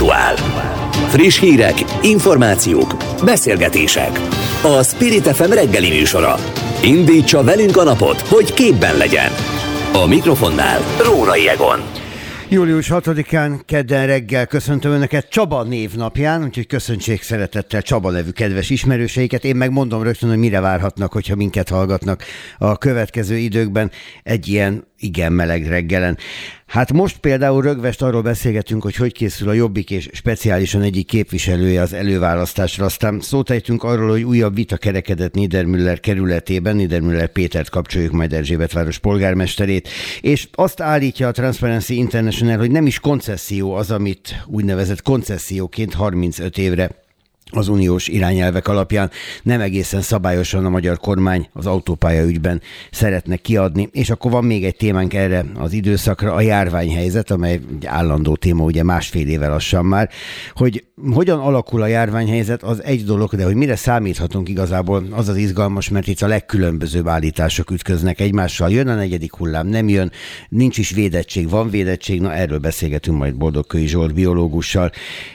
Aktuál. Friss hírek, információk, beszélgetések. A Spirit FM reggeli műsora. Indítsa velünk a napot, hogy képben legyen. A mikrofonnál Rórai Egon. Július 6-án, kedden reggel köszöntöm Önöket Csaba névnapján, úgyhogy köszöntsék szeretettel Csaba nevű kedves ismerőseiket. Én megmondom rögtön, hogy mire várhatnak, hogyha minket hallgatnak a következő időkben egy ilyen igen meleg reggelen. Hát most például rögvest arról beszélgetünk, hogy hogy készül a Jobbik és speciálisan egyik képviselője az előválasztásra. Aztán szót ejtünk arról, hogy újabb vita kerekedett Niedermüller kerületében. Niedermüller Pétert kapcsoljuk majd Erzsébet város polgármesterét. És azt állítja a Transparency International, hogy nem is koncesszió az, amit úgynevezett koncesszióként 35 évre az uniós irányelvek alapján nem egészen szabályosan a magyar kormány az autópálya ügyben szeretne kiadni. És akkor van még egy témánk erre az időszakra, a járványhelyzet, amely egy állandó téma, ugye másfél éve lassan már, hogy hogyan alakul a járványhelyzet, az egy dolog, de hogy mire számíthatunk igazából, az az izgalmas, mert itt a legkülönbözőbb állítások ütköznek egymással. Jön a negyedik hullám, nem jön, nincs is védettség, van védettség, na erről beszélgetünk majd Boldogkői Zsolt biológussal.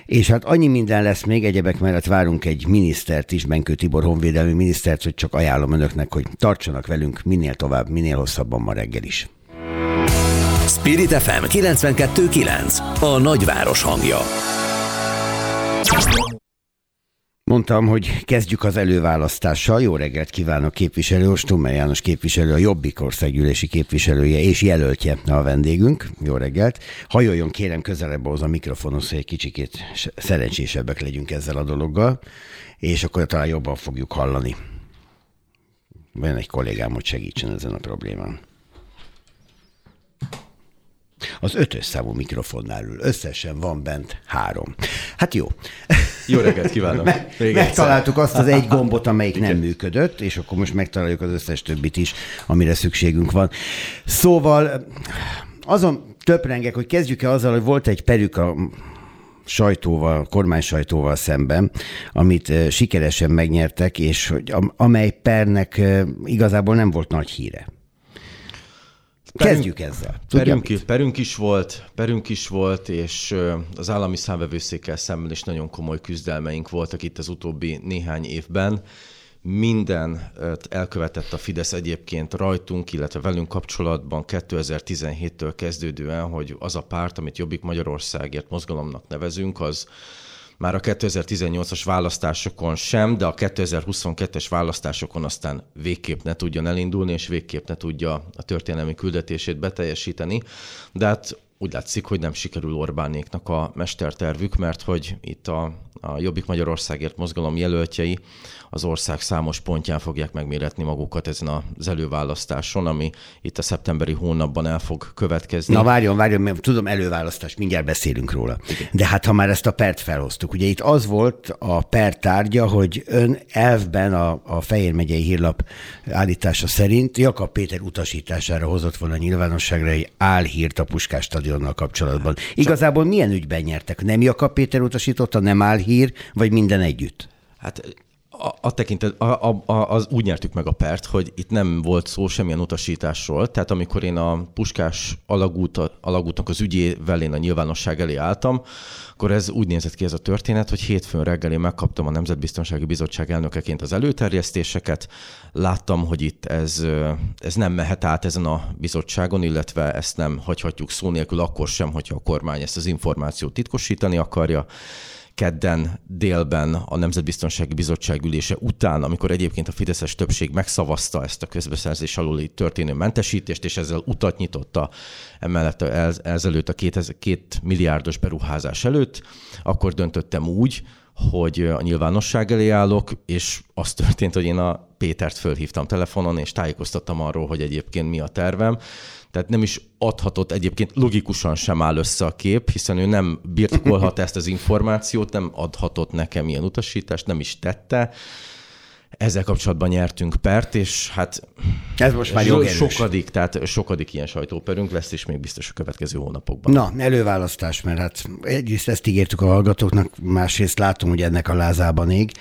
És hát annyi minden lesz még egyebek mellett tehát várunk egy minisztert is, Benkő Tibor honvédelmi minisztert, hogy csak ajánlom önöknek, hogy tartsanak velünk minél tovább, minél hosszabban ma reggel is. Spirit FM 92.9 A nagyváros hangja. Mondtam, hogy kezdjük az előválasztással. Jó reggelt kívánok képviselő, Stummer János képviselő, a Jobbik országgyűlési képviselője és jelöltje a vendégünk. Jó reggelt. Hajoljon kérem közelebb ahhoz a mikrofonhoz, hogy egy kicsikét szerencsésebbek legyünk ezzel a dologgal, és akkor talán jobban fogjuk hallani. Van egy kollégám, hogy segítsen ezen a problémán. Az ötös számú mikrofonnál ül. Összesen van bent három. Hát jó. Jó reggelt kívánok! Me- megtaláltuk azt az egy gombot, amelyik nem működött, és akkor most megtaláljuk az összes többit is, amire szükségünk van. Szóval azon töprengek, hogy kezdjük-e azzal, hogy volt egy perük a sajtóval, kormány sajtóval szemben, amit sikeresen megnyertek, és hogy amely pernek igazából nem volt nagy híre. Perünk, Kezdjük ezzel. perünk, perünk, is volt, perünk is volt, és az állami számvevőszékkel szemben is nagyon komoly küzdelmeink voltak itt az utóbbi néhány évben. Minden elkövetett a Fidesz egyébként rajtunk, illetve velünk kapcsolatban 2017-től kezdődően, hogy az a párt, amit Jobbik Magyarországért mozgalomnak nevezünk, az már a 2018-as választásokon sem, de a 2022-es választásokon aztán végképp ne tudjon elindulni, és végképp ne tudja a történelmi küldetését beteljesíteni. De hát úgy látszik, hogy nem sikerül Orbánéknak a mestertervük, mert hogy itt a, a Jobbik Magyarországért mozgalom jelöltjei az ország számos pontján fogják megméretni magukat ezen az előválasztáson, ami itt a szeptemberi hónapban el fog következni. Na várjon, várjon, mert tudom előválasztás, mindjárt beszélünk róla. Igen. De hát ha már ezt a pert felhoztuk, ugye itt az volt a per tárgya, hogy ön elvben a, a Fehér megyei hírlap állítása szerint Jakab Péter utasítására hozott volna nyilvánosságra egy álhírt a Puskás stadionnal kapcsolatban. Igazából milyen ügyben nyertek? Nem Jakab Péter utasította, nem álhír, vagy minden együtt? Hát a, a tekintet, a, a, az úgy nyertük meg a pert, hogy itt nem volt szó semmilyen utasításról. Tehát amikor én a Puskás alagút, alagútnak az ügyével én a nyilvánosság elé álltam, akkor ez úgy nézett ki ez a történet, hogy hétfőn reggel én megkaptam a Nemzetbiztonsági Bizottság elnökeként az előterjesztéseket, láttam, hogy itt ez, ez nem mehet át ezen a bizottságon, illetve ezt nem hagyhatjuk szó nélkül akkor sem, hogyha a kormány ezt az információt titkosítani akarja kedden délben a Nemzetbiztonsági Bizottság ülése után, amikor egyébként a Fideszes többség megszavazta ezt a közbeszerzés aluli történő mentesítést, és ezzel utat nyitotta emellett ezelőtt a két, két milliárdos beruházás előtt, akkor döntöttem úgy, hogy a nyilvánosság elé állok, és az történt, hogy én a Pétert fölhívtam telefonon, és tájékoztattam arról, hogy egyébként mi a tervem. Tehát nem is adhatott egyébként logikusan sem áll össze a kép, hiszen ő nem birtokolhat ezt az információt, nem adhatott nekem ilyen utasítást, nem is tette ezzel kapcsolatban nyertünk pert, és hát ez most már jogerős. sokadik, tehát sokadik ilyen sajtóperünk lesz, és még biztos a következő hónapokban. Na, előválasztás, mert hát egyrészt ezt ígértük a hallgatóknak, másrészt látom, hogy ennek a lázában ég.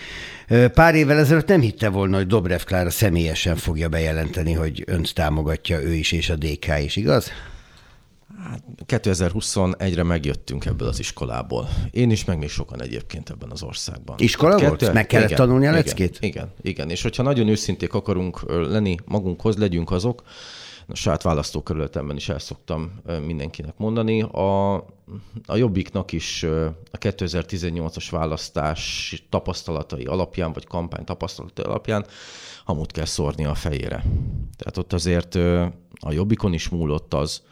Pár évvel ezelőtt nem hitte volna, hogy Dobrev Klára személyesen fogja bejelenteni, hogy önt támogatja ő is, és a DK is, igaz? Hát 2021-re megjöttünk ebből az iskolából. Én is, meg még sokan egyébként ebben az országban. Iskola volt? Meg kellett igen, tanulni a leckét? Igen, igen, igen. És hogyha nagyon őszinték akarunk lenni magunkhoz, legyünk azok, a saját választókerületemben is el szoktam mindenkinek mondani. A, a Jobbiknak is a 2018-as választás tapasztalatai alapján, vagy kampány tapasztalatai alapján hamut kell szórni a fejére. Tehát ott azért a Jobbikon is múlott az,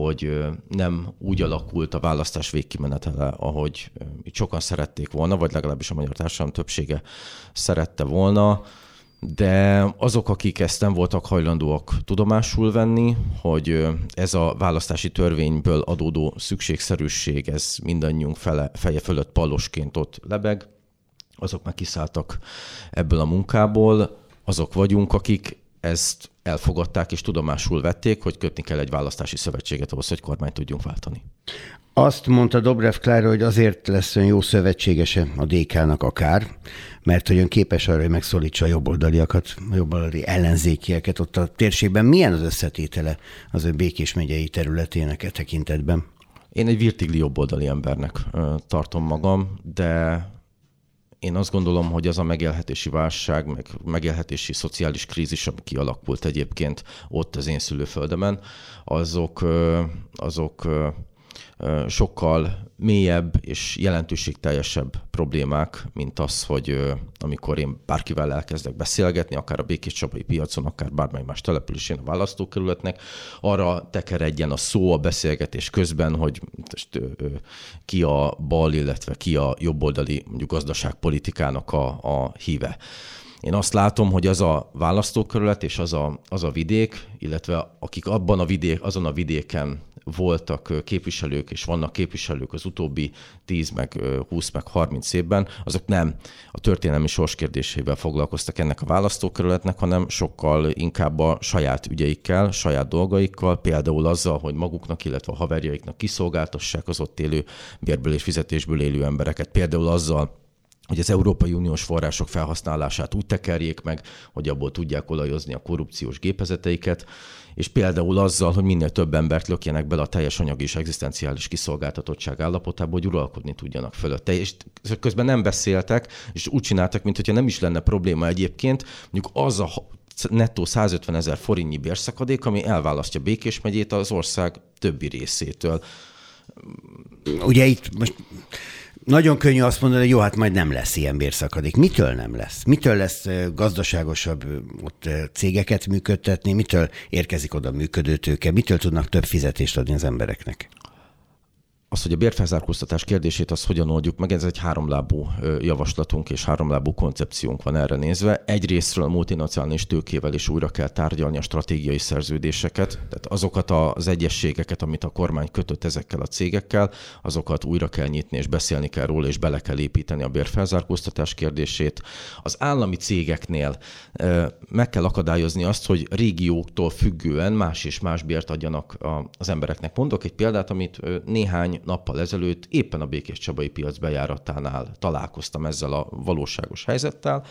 hogy nem úgy alakult a választás végkimenetele, ahogy itt sokan szerették volna, vagy legalábbis a magyar társadalom többsége szerette volna. De azok, akik ezt nem voltak hajlandóak tudomásul venni, hogy ez a választási törvényből adódó szükségszerűség, ez mindannyiunk fele, feje fölött pallosként ott lebeg, azok meg kiszálltak ebből a munkából, azok vagyunk, akik ezt elfogadták és tudomásul vették, hogy kötni kell egy választási szövetséget ahhoz, hogy kormányt tudjunk váltani. Azt mondta Dobrev Klára, hogy azért lesz ön jó szövetségese a DK-nak akár, mert hogy ön képes arra, hogy megszólítsa a jobboldaliakat, a jobboldali ellenzékieket ott a térségben. Milyen az összetétele az ön Békés megyei területének e tekintetben? Én egy virtigli jobboldali embernek tartom magam, de én azt gondolom, hogy az a megélhetési válság, meg megélhetési szociális krízis, ami kialakult egyébként ott az én szülőföldemen, azok, azok sokkal mélyebb és jelentőségteljesebb problémák, mint az, hogy amikor én bárkivel elkezdek beszélgetni, akár a Békés Csabai piacon, akár bármely más településén a választókerületnek, arra tekeredjen a szó a beszélgetés közben, hogy ki a bal, illetve ki a jobboldali mondjuk gazdaságpolitikának a, a híve. Én azt látom, hogy az a választókerület és az a, az a vidék, illetve akik abban a vidék, azon a vidéken voltak képviselők, és vannak képviselők az utóbbi 10, meg 20, meg 30 évben, azok nem a történelmi sorskérdésével foglalkoztak ennek a választókerületnek, hanem sokkal inkább a saját ügyeikkel, saját dolgaikkal, például azzal, hogy maguknak, illetve a haverjaiknak kiszolgáltassák az ott élő bérből és fizetésből élő embereket. Például azzal, hogy az Európai Uniós források felhasználását úgy tekerjék meg, hogy abból tudják olajozni a korrupciós gépezeteiket, és például azzal, hogy minél több embert lökjenek bele a teljes anyagi és egzisztenciális kiszolgáltatottság állapotába, hogy uralkodni tudjanak fölötte. És közben nem beszéltek, és úgy csináltak, mintha nem is lenne probléma egyébként, mondjuk az a nettó 150 ezer forintnyi bérszakadék, ami elválasztja Békés megyét az ország többi részétől. Ugye itt most nagyon könnyű azt mondani, hogy jó, hát majd nem lesz ilyen bérszakadék. Mitől nem lesz? Mitől lesz gazdaságosabb ott cégeket működtetni? Mitől érkezik oda működőtőke? Mitől tudnak több fizetést adni az embereknek? Az, hogy a bérfelzárkóztatás kérdését az hogyan oldjuk meg, ez egy háromlábú javaslatunk és háromlábú koncepciónk van erre nézve. Egyrésztről a multinacionális tőkével is újra kell tárgyalni a stratégiai szerződéseket, tehát azokat az egyességeket, amit a kormány kötött ezekkel a cégekkel, azokat újra kell nyitni és beszélni kell róla, és bele kell építeni a bérfelzárkóztatás kérdését. Az állami cégeknél meg kell akadályozni azt, hogy régióktól függően más és más bért adjanak az embereknek. Mondok egy példát, amit néhány nappal ezelőtt éppen a Békés Csabai piac bejáratánál találkoztam ezzel a valóságos helyzettel.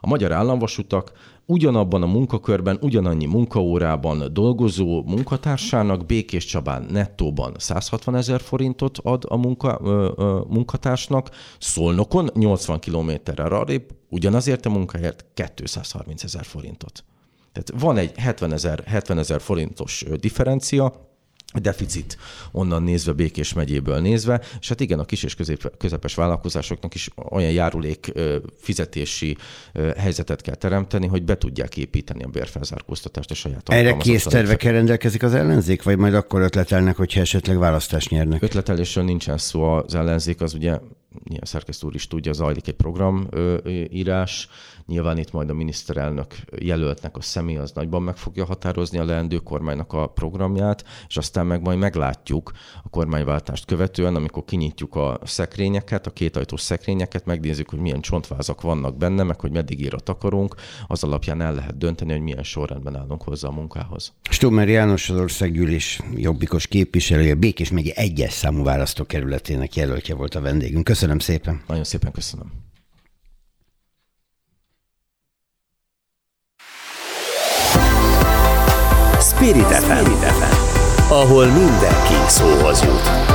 A magyar államvasutak ugyanabban a munkakörben, ugyanannyi munkaórában dolgozó munkatársának Békés Csabán nettóban 160 ezer forintot ad a munka, ö, ö, munkatársnak, Szolnokon 80 kilométerre arrébb ugyanazért a munkáért 230 ezer forintot. Tehát van egy 70 ezer 70 ezer forintos differencia, deficit onnan nézve, Békés megyéből nézve, és hát igen, a kis és közép, közepes vállalkozásoknak is olyan járulék fizetési helyzetet kell teremteni, hogy be tudják építeni a bérfelzárkóztatást a saját Erre kész tervekkel rendelkezik az ellenzék, vagy majd akkor ötletelnek, hogyha esetleg választást nyernek? Ötletelésről nincsen szó, az ellenzék az ugye, a szerkesztő úr is tudja, zajlik egy programírás, Nyilván itt majd a miniszterelnök jelöltnek a személy az nagyban meg fogja határozni a leendő kormánynak a programját, és aztán meg majd meglátjuk a kormányváltást követően, amikor kinyitjuk a szekrényeket, a kétajtós szekrényeket, megnézzük, hogy milyen csontvázak vannak benne, meg hogy meddig írat akarunk, az alapján el lehet dönteni, hogy milyen sorrendben állunk hozzá a munkához. Stummer János az országgyűlés jobbikos képviselője, Békés megye egyes számú választókerületének jelöltje volt a vendégünk. Köszönöm szépen. Nagyon szépen köszönöm. Spirit FM. ahol mindenki szóhoz jut.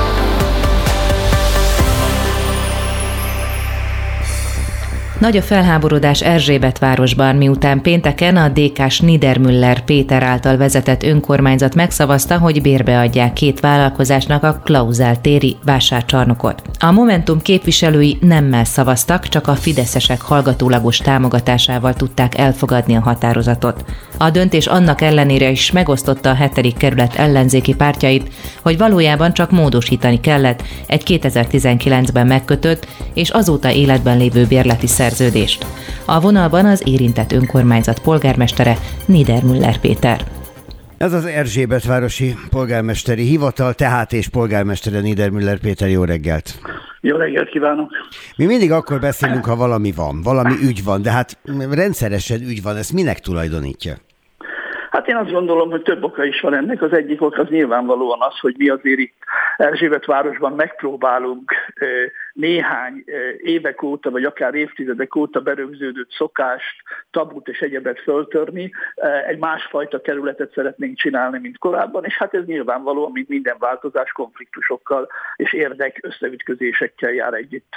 Nagy a felháborodás Erzsébet városban, miután pénteken a DK-s Niedermüller Péter által vezetett önkormányzat megszavazta, hogy bérbeadják két vállalkozásnak a Klauzál téri vásárcsarnokot. A Momentum képviselői nemmel szavaztak, csak a fideszesek hallgatólagos támogatásával tudták elfogadni a határozatot. A döntés annak ellenére is megosztotta a hetedik kerület ellenzéki pártjait, hogy valójában csak módosítani kellett egy 2019-ben megkötött és azóta életben lévő bérleti szerződést. A vonalban az érintett önkormányzat polgármestere Niedermüller Péter. Ez az Erzsébetvárosi polgármesteri hivatal, tehát és polgármestere Niedermüller Péter, jó reggelt! Jó reggelt kívánok! Mi mindig akkor beszélünk, ha valami van, valami ügy van, de hát rendszeresen ügy van, ezt minek tulajdonítja? Hát én azt gondolom, hogy több oka is van ennek. Az egyik ok az nyilvánvalóan az, hogy mi azért itt Erzsébet városban megpróbálunk néhány évek óta, vagy akár évtizedek óta berögződött szokást, tabut és egyebet föltörni. Egy másfajta kerületet szeretnénk csinálni, mint korábban, és hát ez nyilvánvalóan, mint minden változás, konfliktusokkal és érdek összeütközésekkel jár együtt.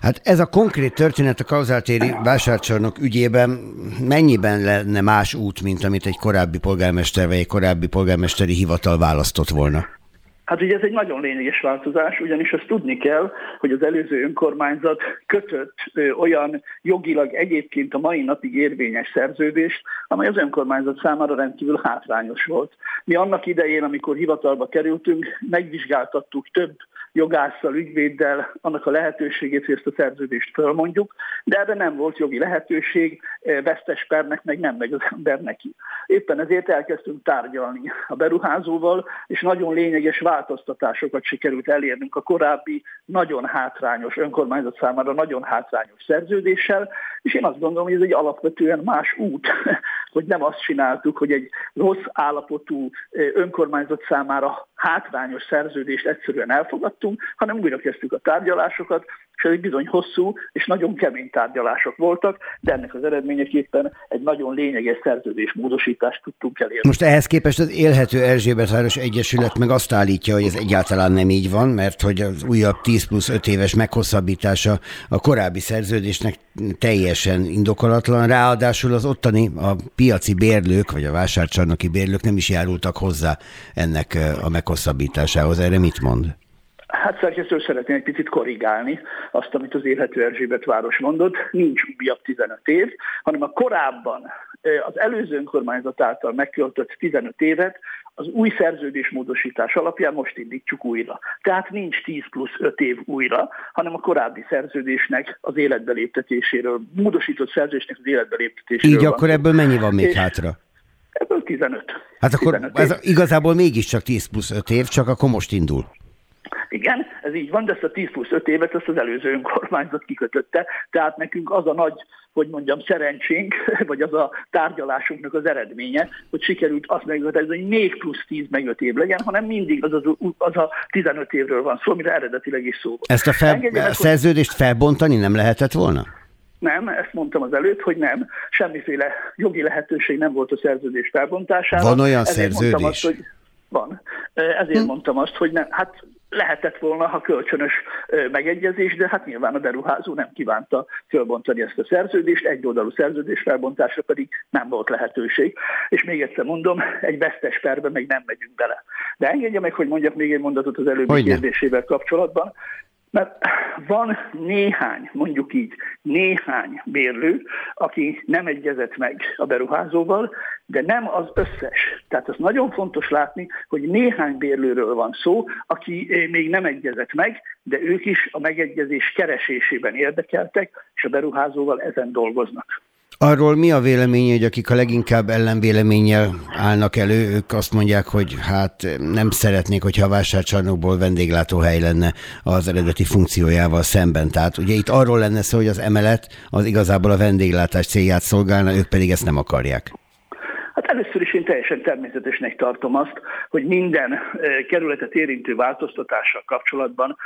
Hát ez a konkrét történet a kauzáltéri vásárcsarnok ügyében mennyiben lenne más út, mint amit egy korábbi polgármester vagy egy korábbi polgármesteri hivatal választott volna? Hát ugye ez egy nagyon lényeges változás, ugyanis azt tudni kell, hogy az előző önkormányzat kötött olyan jogilag egyébként a mai napig érvényes szerződést, amely az önkormányzat számára rendkívül hátrányos volt. Mi annak idején, amikor hivatalba kerültünk, megvizsgáltattuk több jogásszal, ügyvéddel annak a lehetőségét, hogy ezt a szerződést fölmondjuk, de erre nem volt jogi lehetőség, eh, vesztes pernek meg nem meg az ember neki. Éppen ezért elkezdtünk tárgyalni a beruházóval, és nagyon lényeges változtatásokat sikerült elérnünk a korábbi nagyon hátrányos, önkormányzat számára nagyon hátrányos szerződéssel, és én azt gondolom, hogy ez egy alapvetően más út, hogy nem azt csináltuk, hogy egy rossz állapotú önkormányzat számára hátrányos szerződést egyszerűen elfogadtunk, hanem újra kezdtük a tárgyalásokat, és ezek bizony hosszú és nagyon kemény tárgyalások voltak, de ennek az eredményeképpen egy nagyon lényeges szerződés módosítást tudtunk elérni. Most ehhez képest az élhető Erzsébetváros Egyesület meg azt állítja, hogy ez egyáltalán nem így van, mert hogy az újabb 10 plusz 5 éves meghosszabbítása a korábbi szerződésnek teljesen indokolatlan, ráadásul az ottani a piaci bérlők, vagy a vásárcsarnoki bérlők nem is járultak hozzá ennek a meghosszabbításához. Erre mit mond? Hát szerkesztő szeretném egy picit korrigálni azt, amit az élhető Erzsébet város mondott. Nincs újabb 15 év, hanem a korábban az előző önkormányzat által megköltött 15 évet az új szerződés módosítás alapján most indítjuk újra. Tehát nincs 10 plusz 5 év újra, hanem a korábbi szerződésnek az életbe léptetéséről, módosított szerződésnek az életbe léptetéséről. Így van. akkor ebből mennyi van még És hátra? Ebből 15. Hát akkor 15 ez igazából mégiscsak 10 plusz 5 év, csak akkor most indul. Igen, ez így van, de ezt a 10 plusz 5 évet ezt az előző önkormányzat kikötötte, tehát nekünk az a nagy, hogy mondjam, szerencsénk, vagy az a tárgyalásunknak az eredménye, hogy sikerült azt meghatározni, hogy még plusz 10 meg 5 év legyen, hanem mindig az, az, az a 15 évről van szó, amire eredetileg is szó volt. Ezt a, fel, a szerződést felbontani nem lehetett volna? Nem, ezt mondtam az előtt, hogy nem. Semmiféle jogi lehetőség nem volt a szerződés felbontására. Van olyan Ezért szerződés? Azt, hogy van. Ezért hm. mondtam azt, hogy nem. Hát lehetett volna, ha kölcsönös megegyezés, de hát nyilván a beruházó nem kívánta fölbontani ezt a szerződést, egy oldalú szerződés felbontásra pedig nem volt lehetőség. És még egyszer mondom, egy vesztes perbe még nem megyünk bele. De engedje meg, hogy mondjak még egy mondatot az előbbi Hogyne. kérdésével kapcsolatban. Mert van néhány, mondjuk így, néhány bérlő, aki nem egyezett meg a beruházóval, de nem az összes. Tehát az nagyon fontos látni, hogy néhány bérlőről van szó, aki eh, még nem egyezett meg, de ők is a megegyezés keresésében érdekeltek, és a beruházóval ezen dolgoznak. Arról mi a véleménye, hogy akik a leginkább ellenvéleménnyel állnak elő, ők azt mondják, hogy hát nem szeretnék, hogyha a vásárcsarnokból vendéglátóhely lenne az eredeti funkciójával szemben. Tehát ugye itt arról lenne szó, hogy az emelet az igazából a vendéglátás célját szolgálna, ők pedig ezt nem akarják. Hát Először is én teljesen természetesnek tartom azt, hogy minden kerületet érintő változtatással kapcsolatban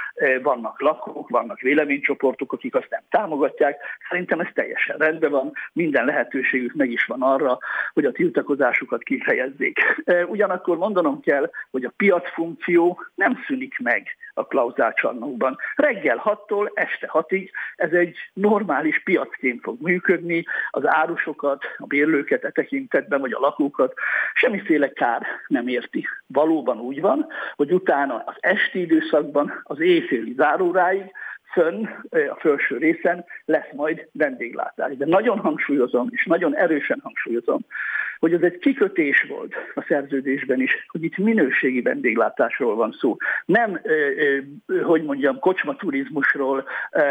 vannak lakók, vannak véleménycsoportok, akik azt nem támogatják. Szerintem ez teljesen rendben van, minden lehetőségük meg is van arra, hogy a tiltakozásukat kifejezzék. Ugyanakkor mondanom kell, hogy a piacfunkció nem szűnik meg a klauzácsarnokban. Reggel 6-tól este 6-ig ez egy normális piacként fog működni, az árusokat, a bérlőket e tekintetben, vagy a lakókat semmiféle kár nem érti. Valóban úgy van, hogy utána az esti időszakban az éjféli záróráig fönn, a felső részen lesz majd vendéglátás. De nagyon hangsúlyozom, és nagyon erősen hangsúlyozom, hogy ez egy kikötés volt a szerződésben is, hogy itt minőségi vendéglátásról van szó. Nem, hogy mondjam, kocsmaturizmusról,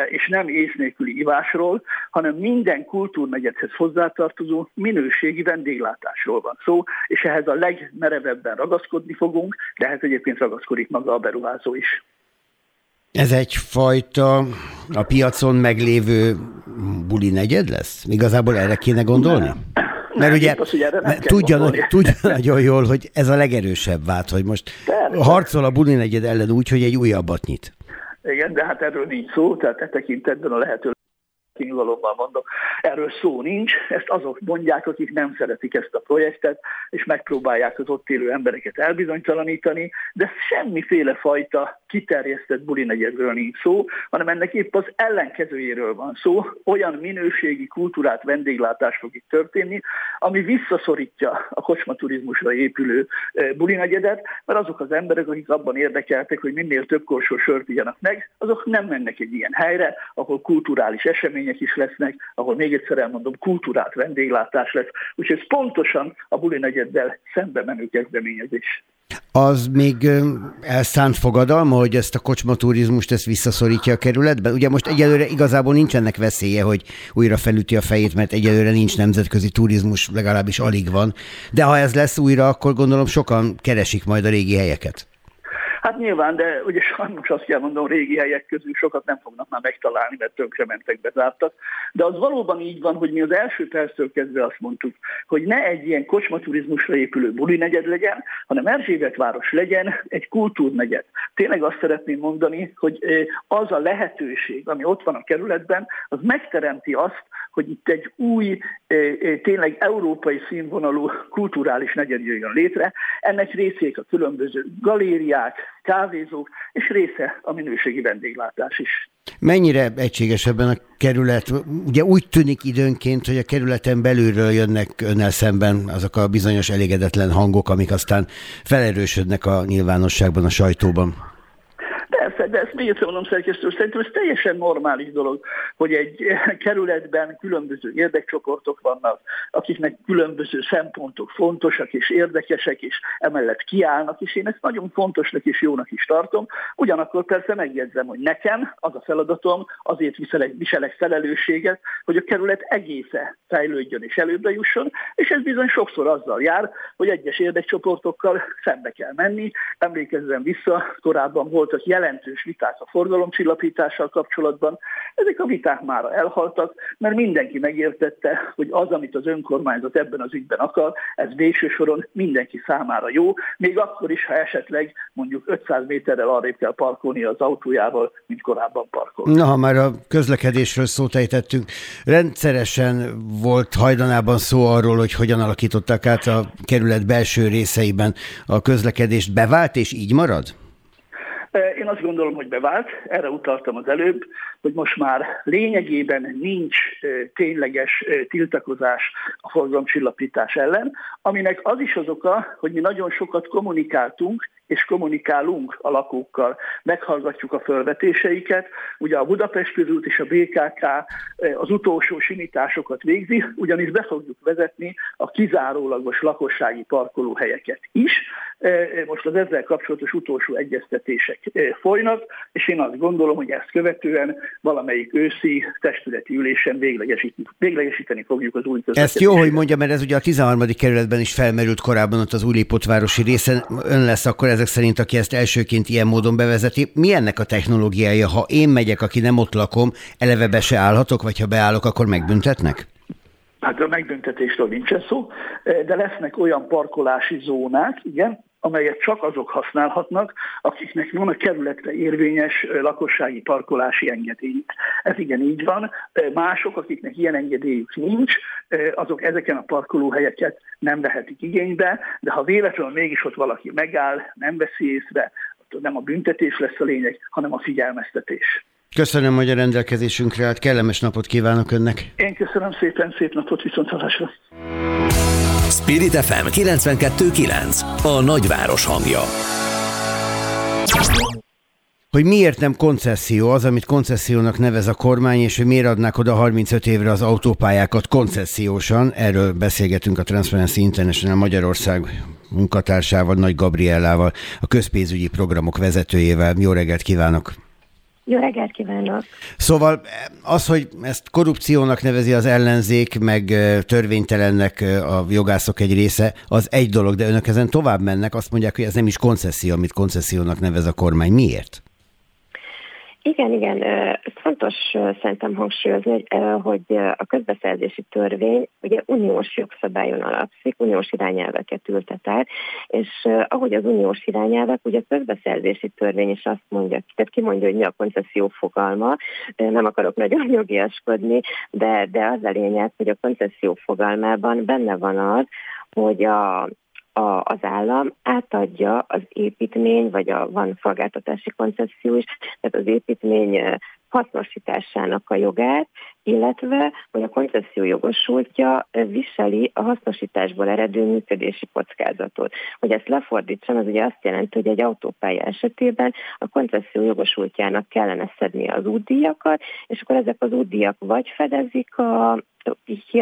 és nem ész nélküli ivásról, hanem minden kultúrnegyedhez hozzátartozó minőségi vendéglátásról van szó, és ehhez a legmerevebben ragaszkodni fogunk, de ehhez egyébként ragaszkodik maga a beruházó is. Ez egyfajta a piacon meglévő buli negyed lesz? Igazából erre kéne gondolni? Nem. Mert ugye az, mert tudja, tudja nagyon jól, hogy ez a legerősebb vált, hogy most Természetesen. harcol a buli negyed ellen úgy, hogy egy újabbat nyit. Igen, de hát erről nincs szó, tehát e tekintetben a lehető nyugalommal mondom, erről szó nincs, ezt azok mondják, akik nem szeretik ezt a projektet, és megpróbálják az ott élő embereket elbizonytalanítani, de semmiféle fajta kiterjesztett bulinegyedről nincs szó, hanem ennek épp az ellenkezőjéről van szó, olyan minőségi kultúrát, vendéglátás fog itt történni, ami visszaszorítja a kocsmaturizmusra épülő e, bulinegyedet, mert azok az emberek, akik abban érdekeltek, hogy minél több korsó sört meg, azok nem mennek egy ilyen helyre, ahol kulturális események események is lesznek, ahol még egyszer elmondom, kultúrát, vendéglátás lesz. Úgyhogy ez pontosan a buli negyeddel szembe menő kezdeményezés. Az még elszánt fogadalma, hogy ezt a kocsmaturizmust ezt visszaszorítja a kerületben? Ugye most egyelőre igazából nincsenek veszélye, hogy újra felüti a fejét, mert egyelőre nincs nemzetközi turizmus, legalábbis alig van. De ha ez lesz újra, akkor gondolom sokan keresik majd a régi helyeket. Hát nyilván, de ugye sajnos azt kell mondom, régi helyek közül sokat nem fognak már megtalálni, mert tönkre mentek, bezártak. De az valóban így van, hogy mi az első perctől kezdve azt mondtuk, hogy ne egy ilyen kocsmaturizmusra épülő buli negyed legyen, hanem Erzsébet város legyen egy kultúrnegyed. Tényleg azt szeretném mondani, hogy az a lehetőség, ami ott van a kerületben, az megteremti azt, hogy itt egy új, tényleg európai színvonalú kulturális negyed jöjjön létre. Ennek részék a különböző galériák, kávézók, és része a minőségi vendéglátás is. Mennyire egységes ebben a kerület? Ugye úgy tűnik időnként, hogy a kerületen belülről jönnek önnel szemben azok a bizonyos elégedetlen hangok, amik aztán felerősödnek a nyilvánosságban, a sajtóban. De ezt még egyszer mondom, szerkesztő, szerintem ez teljesen normális dolog, hogy egy kerületben különböző érdekcsoportok vannak, akiknek különböző szempontok fontosak és érdekesek, és emellett kiállnak, és én ezt nagyon fontosnak és jónak is tartom. Ugyanakkor persze megjegyzem, hogy nekem az a feladatom, azért viselek, viselek felelősséget, hogy a kerület egésze fejlődjön és előbbre jusson, és ez bizony sokszor azzal jár, hogy egyes érdekcsoportokkal szembe kell menni. Emlékezzem vissza, korábban voltak jelentős viták a forgalomcsillapítással kapcsolatban. Ezek a viták már elhaltak, mert mindenki megértette, hogy az, amit az önkormányzat ebben az ügyben akar, ez végső soron mindenki számára jó, még akkor is, ha esetleg mondjuk 500 méterrel arrébb kell parkolni az autójával, mint korábban parkolni. Na, ha már a közlekedésről szót ejtettünk, rendszeresen volt hajdanában szó arról, hogy hogyan alakították át a kerület belső részeiben a közlekedést. Bevált és így marad? Én azt gondolom, hogy bevált, erre utaltam az előbb, hogy most már lényegében nincs tényleges tiltakozás a forgalomcsillapítás ellen, aminek az is az oka, hogy mi nagyon sokat kommunikáltunk, és kommunikálunk a lakókkal, meghallgatjuk a felvetéseiket. Ugye a Budapest közút és a BKK az utolsó simításokat végzi, ugyanis be fogjuk vezetni a kizárólagos lakossági parkolóhelyeket is. Most az ezzel kapcsolatos utolsó egyeztetések folynak, és én azt gondolom, hogy ezt követően valamelyik őszi testületi ülésen véglegesíteni, fogjuk az új Ezt jó, hogy mondja, mert ez ugye a 13. kerületben is felmerült korábban ott az Újlépotvárosi részen. Ön lesz akkor ezek szerint, aki ezt elsőként ilyen módon bevezeti. Mi ennek a technológiája? Ha én megyek, aki nem ott lakom, eleve be se állhatok, vagy ha beállok, akkor megbüntetnek? Hát a megbüntetésről nincsen szó, de lesznek olyan parkolási zónák, igen, amelyet csak azok használhatnak, akiknek van a kerületre érvényes lakossági parkolási engedélyük. Ez igen így van. Mások, akiknek ilyen engedélyük nincs, azok ezeken a parkolóhelyeket nem vehetik igénybe, de ha véletlenül mégis ott valaki megáll, nem veszi észre, nem a büntetés lesz a lényeg, hanem a figyelmeztetés. Köszönöm, hogy a rendelkezésünkre állt. Kellemes napot kívánok önnek. Én köszönöm szépen, szép napot, viszont hallásra. Spirit FM 92.9 A nagyváros hangja hogy miért nem koncesszió az, amit koncessziónak nevez a kormány, és hogy miért adnák oda 35 évre az autópályákat koncessziósan. Erről beszélgetünk a Transparency International Magyarország munkatársával, Nagy Gabriellával, a közpénzügyi programok vezetőjével. Jó reggelt kívánok! Jó reggelt kívánok! Szóval az, hogy ezt korrupciónak nevezi az ellenzék, meg törvénytelennek a jogászok egy része, az egy dolog, de önök ezen tovább mennek, azt mondják, hogy ez nem is koncesszió, amit koncessziónak nevez a kormány. Miért? Igen, igen, fontos szerintem hangsúlyozni, hogy a közbeszerzési törvény ugye uniós jogszabályon alapszik, uniós irányelveket ültet át, és ahogy az uniós irányelvek, ugye a közbeszerzési törvény is azt mondja, tehát kimondja, hogy mi a koncesszió fogalma, nem akarok nagyon jogiaskodni, de, de az a lényeg, hogy a koncesszió fogalmában benne van az, hogy a, a, az állam átadja az építmény, vagy a, van szolgáltatási koncesszió is, tehát az építmény hasznosításának a jogát, illetve hogy a koncesszió jogosultja viseli a hasznosításból eredő működési kockázatot. Hogy ezt lefordítsam, az ugye azt jelenti, hogy egy autópálya esetében a koncesszió jogosultjának kellene szedni az útdíjakat, és akkor ezek az útdíjak vagy fedezik a,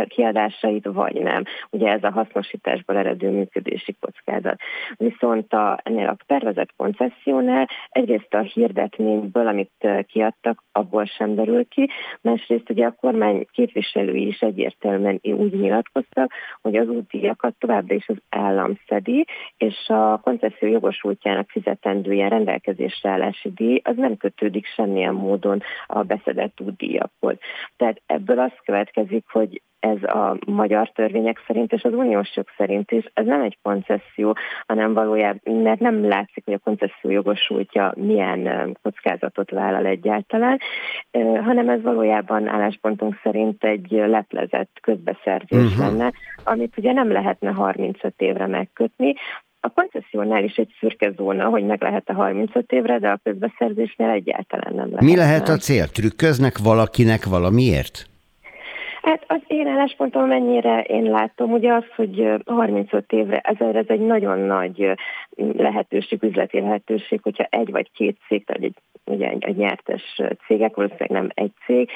kiadásait, vagy nem. Ugye ez a hasznosításból eredő működési kockázat. Viszont a, ennél a tervezett koncessziónál egyrészt a hirdetményből, amit kiadtak, abból sem derül ki, másrészt ugye a kormány képviselői is egyértelműen úgy nyilatkoztak, hogy az útdíjakat továbbra is az állam szedi, és a koncesszió jogosultjának fizetendő ilyen rendelkezésre állási díj, az nem kötődik semmilyen módon a beszedett útdíjakhoz. Tehát ebből az következik, hogy ez a magyar törvények szerint, és az uniós jog szerint is, ez nem egy koncesszió, hanem valójában, mert nem látszik, hogy a koncesszió jogosultja milyen kockázatot vállal egyáltalán, hanem ez valójában álláspontunk szerint egy leplezett közbeszerzés uh-huh. lenne, amit ugye nem lehetne 35 évre megkötni, a koncessziónál is egy szürke zóna, hogy meg lehet a 35 évre, de a közbeszerzésnél egyáltalán nem lehet. Mi lehet a cél? Trükköznek valakinek valamiért? Hát az én álláspontom mennyire én látom, ugye az, hogy 35 évre, ez, ez egy nagyon nagy lehetőség, üzleti lehetőség, hogyha egy vagy két cég, tehát egy, ugye egy nyertes cégek, valószínűleg nem egy cég,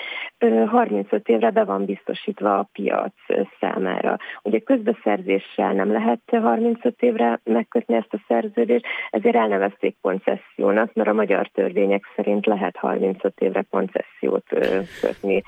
35 évre be van biztosítva a piac számára. Ugye közbeszerzéssel nem lehet 35 évre megkötni ezt a szerződést, ezért elnevezték koncessziónak, mert a magyar törvények szerint lehet 35 évre koncessziót kötni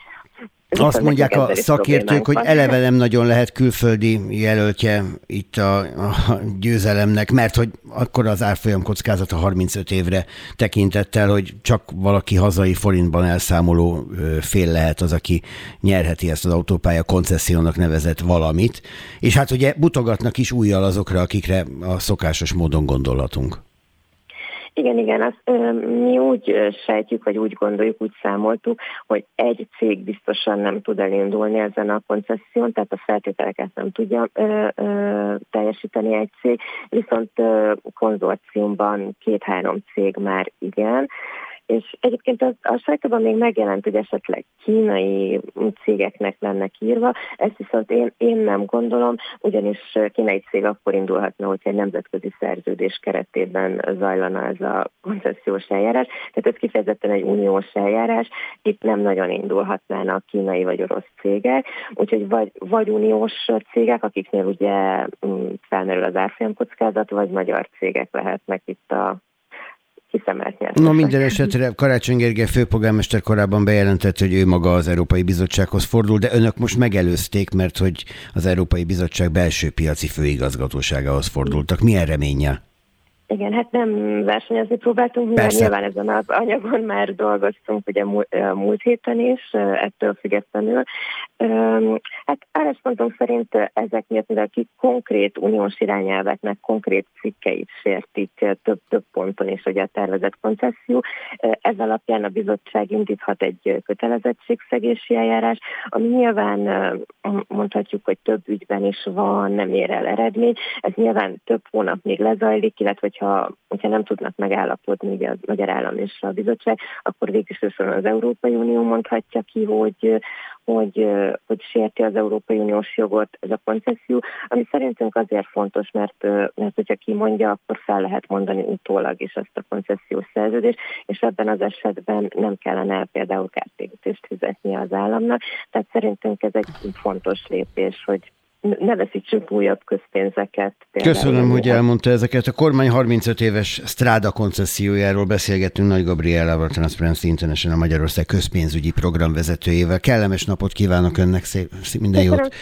azt mondják a szakértők, hogy eleve nem nagyon lehet külföldi jelöltje itt a, a győzelemnek, mert hogy akkor az árfolyam kockázata 35 évre tekintettel, hogy csak valaki hazai forintban elszámoló fél lehet az, aki nyerheti ezt az autópálya koncessziónak nevezett valamit. És hát ugye mutogatnak is újjal azokra, akikre a szokásos módon gondolhatunk. Igen, igen, azt ö, mi úgy sejtjük, vagy úgy gondoljuk, úgy számoltuk, hogy egy cég biztosan nem tud elindulni ezen a koncesszión, tehát a feltételeket nem tudja ö, ö, teljesíteni egy cég, viszont ö, konzorciumban két-három cég már igen, és egyébként az, a sajtóban még megjelent, hogy esetleg kínai cégeknek lenne írva, ezt viszont én, én nem gondolom, ugyanis kínai cég akkor indulhatna, hogyha egy nemzetközi szerződés keretében zajlana ez a koncesziós eljárás. Tehát ez kifejezetten egy uniós eljárás, itt nem nagyon indulhatnának kínai vagy orosz cégek, úgyhogy vagy, vagy uniós cégek, akiknél ugye mm, felmerül az árfolyamkockázat, vagy magyar cégek lehetnek itt a kiszemelt nyertesek. No minden esetre Karácsony Gergely főpolgármester korábban bejelentett, hogy ő maga az Európai Bizottsághoz fordul, de önök most megelőzték, mert hogy az Európai Bizottság belső piaci főigazgatóságához fordultak. Milyen reménnyel? Igen, hát nem versenyezni próbáltunk, mert nyilván ezen az anyagon már dolgoztunk ugye múlt héten is, ettől függetlenül. Hát álláspontunk szerint ezek miatt, mivel ki konkrét uniós irányelveknek konkrét cikkeit sértik több, több ponton is ugye a tervezett koncesszió, ez alapján a bizottság indíthat egy kötelezettségszegési eljárás, ami nyilván mondhatjuk, hogy több ügyben is van, nem ér el eredmény. Ez nyilván több hónap még lezajlik, illetve hogyha, hogyha nem tudnak megállapodni ugye a Magyar Állam és a bizottság, akkor végül az Európai Unió mondhatja ki, hogy, hogy, hogy sérti az Európai Uniós jogot ez a koncesszió, ami szerintünk azért fontos, mert, mert hogyha kimondja, akkor fel lehet mondani utólag is ezt a koncesziós szerződést, és ebben az esetben nem kellene például kártérítést fizetni az államnak. Tehát szerintünk ez egy fontos lépés, hogy ne veszítsünk újabb közpénzeket. Köszönöm, hogy elmondta ezeket. A kormány 35 éves Stráda koncessziójáról beszélgettünk Nagy Gabrielával, Transparency International Magyarország közpénzügyi programvezetőjével. Kellemes napot kívánok önnek, szép, minden jót.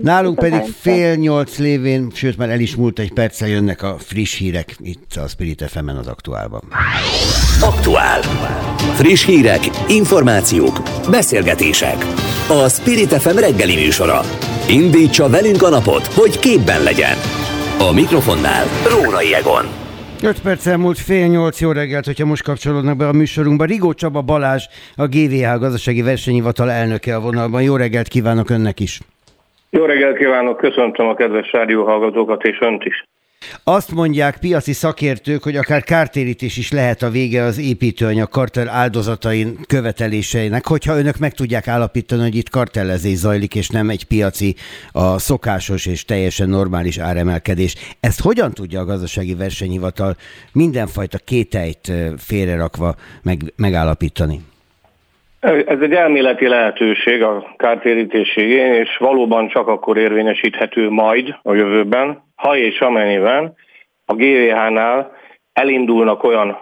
Nálunk pedig fél nyolc lévén, sőt már el is múlt egy perccel jönnek a friss hírek itt a Spirit fm az Aktuálban. Aktuál. Friss hírek, információk, beszélgetések. A Spirit FM reggeli műsora. Indítsa velünk a napot, hogy képben legyen. A mikrofonnál Rórai Egon. 5 perc elmúlt fél nyolc jó reggelt, hogyha most kapcsolódnak be a műsorunkba. Rigó Csaba Balázs, a GVH gazdasági versenyhivatal elnöke a vonalban. Jó reggelt kívánok önnek is! Jó reggelt kívánok, köszöntöm a kedves rádióhallgatókat és önt is. Azt mondják piaci szakértők, hogy akár kártérítés is lehet a vége az építőanyag kartel áldozatain követeléseinek, hogyha önök meg tudják állapítani, hogy itt kartellezés zajlik, és nem egy piaci, a szokásos és teljesen normális áremelkedés. Ezt hogyan tudja a gazdasági versenyhivatal mindenfajta kételyt félrerakva meg, megállapítani? Ez egy elméleti lehetőség a kártérítésségén, és valóban csak akkor érvényesíthető majd a jövőben, ha és amennyiben a GVH-nál elindulnak olyan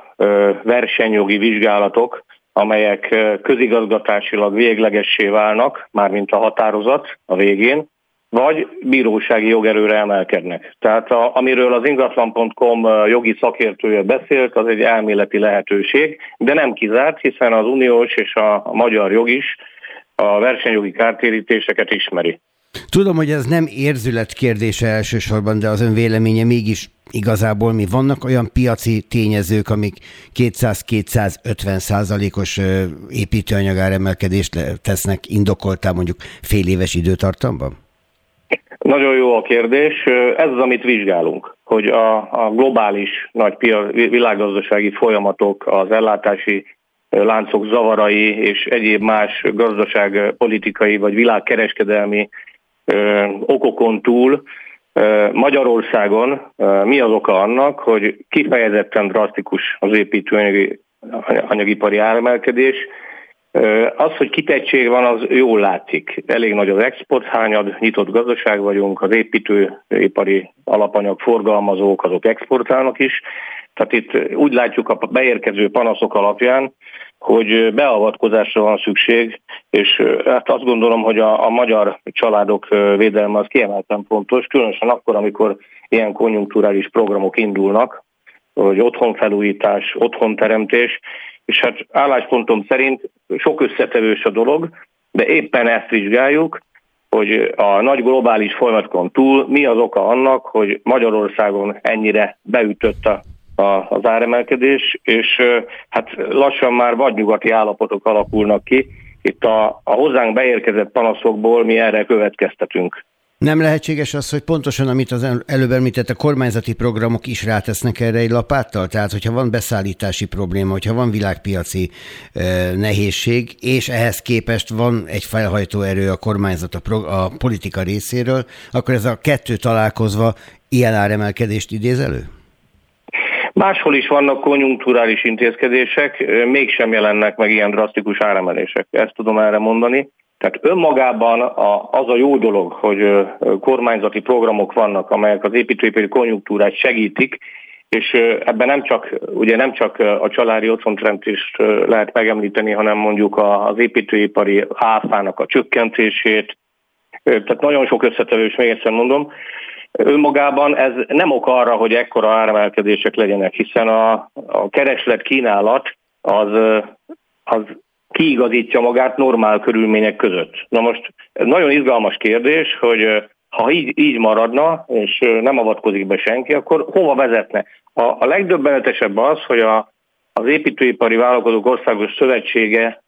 versenyjogi vizsgálatok, amelyek közigazgatásilag véglegessé válnak, mármint a határozat a végén, vagy bírósági jogerőre emelkednek. Tehát a, amiről az ingatlan.com jogi szakértője beszélt, az egy elméleti lehetőség, de nem kizárt, hiszen az uniós és a, magyar jog is a versenyjogi kártérítéseket ismeri. Tudom, hogy ez nem érzület kérdése elsősorban, de az ön véleménye mégis igazából mi vannak olyan piaci tényezők, amik 200-250 százalékos építőanyagáremelkedést tesznek indokoltá mondjuk fél éves időtartamban? Nagyon jó a kérdés. Ez az, amit vizsgálunk, hogy a, a globális nagy világgazdasági folyamatok, az ellátási láncok zavarai és egyéb más gazdaságpolitikai vagy világkereskedelmi ö, okokon túl ö, Magyarországon ö, mi az oka annak, hogy kifejezetten drasztikus az építőanyagi anyagipari áremelkedés, az, hogy kitettség van, az jól látszik. Elég nagy az exporthányad, nyitott gazdaság vagyunk, az építőipari alapanyag forgalmazók, azok exportálnak is. Tehát itt úgy látjuk a beérkező panaszok alapján, hogy beavatkozásra van szükség, és hát azt gondolom, hogy a, a magyar családok védelme az kiemelten fontos, különösen akkor, amikor ilyen konjunkturális programok indulnak, hogy otthonfelújítás, otthonteremtés, és hát álláspontom szerint sok összetevős a dolog, de éppen ezt vizsgáljuk, hogy a nagy globális folyamatkon túl mi az oka annak, hogy Magyarországon ennyire beütött a, a, az áremelkedés, és hát lassan már vadnyugati állapotok alakulnak ki. Itt a, a hozzánk beérkezett panaszokból mi erre következtetünk. Nem lehetséges az, hogy pontosan, amit az előbb említett, a kormányzati programok is rátesznek erre egy lapáttal? Tehát, hogyha van beszállítási probléma, hogyha van világpiaci e, nehézség, és ehhez képest van egy felhajtó erő a kormányzat, a, pro, a politika részéről, akkor ez a kettő találkozva ilyen áremelkedést idéz elő? Máshol is vannak konjunkturális intézkedések, mégsem jelennek meg ilyen drasztikus áremelések. Ezt tudom erre mondani. Tehát önmagában az a jó dolog, hogy kormányzati programok vannak, amelyek az építőipari konjunktúrát segítik, és ebben nem csak, ugye nem csak a családi otthonteremtést lehet megemlíteni, hanem mondjuk az építőipari áfának a csökkentését, tehát nagyon sok összetevős, még egyszer mondom, önmagában ez nem ok arra, hogy ekkora áremelkedések legyenek, hiszen a, a kereslet kínálat az, az kiigazítja magát normál körülmények között. Na most ez nagyon izgalmas kérdés, hogy ha így, így maradna, és nem avatkozik be senki, akkor hova vezetne? A, a legdöbbenetesebb az, hogy a, az építőipari vállalkozók országos szövetsége,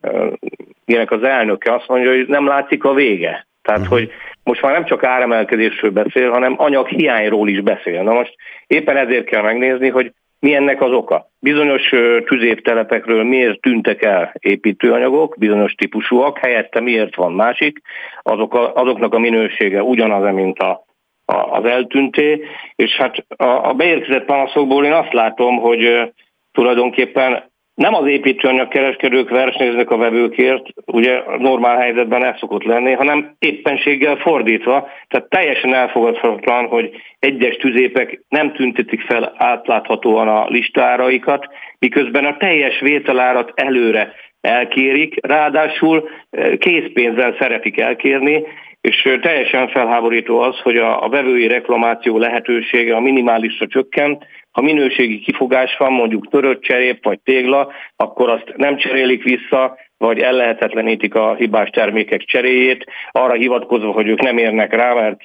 ilyenek az elnöke azt mondja, hogy nem látszik a vége. Tehát, uh-huh. hogy most már nem csak áremelkedésről beszél, hanem anyaghiányról is beszél. Na most éppen ezért kell megnézni, hogy mi ennek az oka. Bizonyos tüzéptelepekről miért tűntek el építőanyagok, bizonyos típusúak, helyette miért van másik, azok a, azoknak a minősége ugyanaz, mint a, a, az eltűnté, és hát a, a beérkezett panaszokból én azt látom, hogy tulajdonképpen nem az építőanyag kereskedők versenyeznek a vevőkért, ugye normál helyzetben ez szokott lenni, hanem éppenséggel fordítva, tehát teljesen elfogadhatatlan, hogy egyes tüzépek nem tüntetik fel átláthatóan a listáraikat, miközben a teljes vételárat előre elkérik, ráadásul eh, készpénzzel szeretik elkérni, és eh, teljesen felháborító az, hogy a, a vevői reklamáció lehetősége a minimálisra csökkent, ha minőségi kifogás van, mondjuk törött cserép vagy tégla, akkor azt nem cserélik vissza, vagy ellehetetlenítik a hibás termékek cseréjét, arra hivatkozva, hogy ők nem érnek rá, mert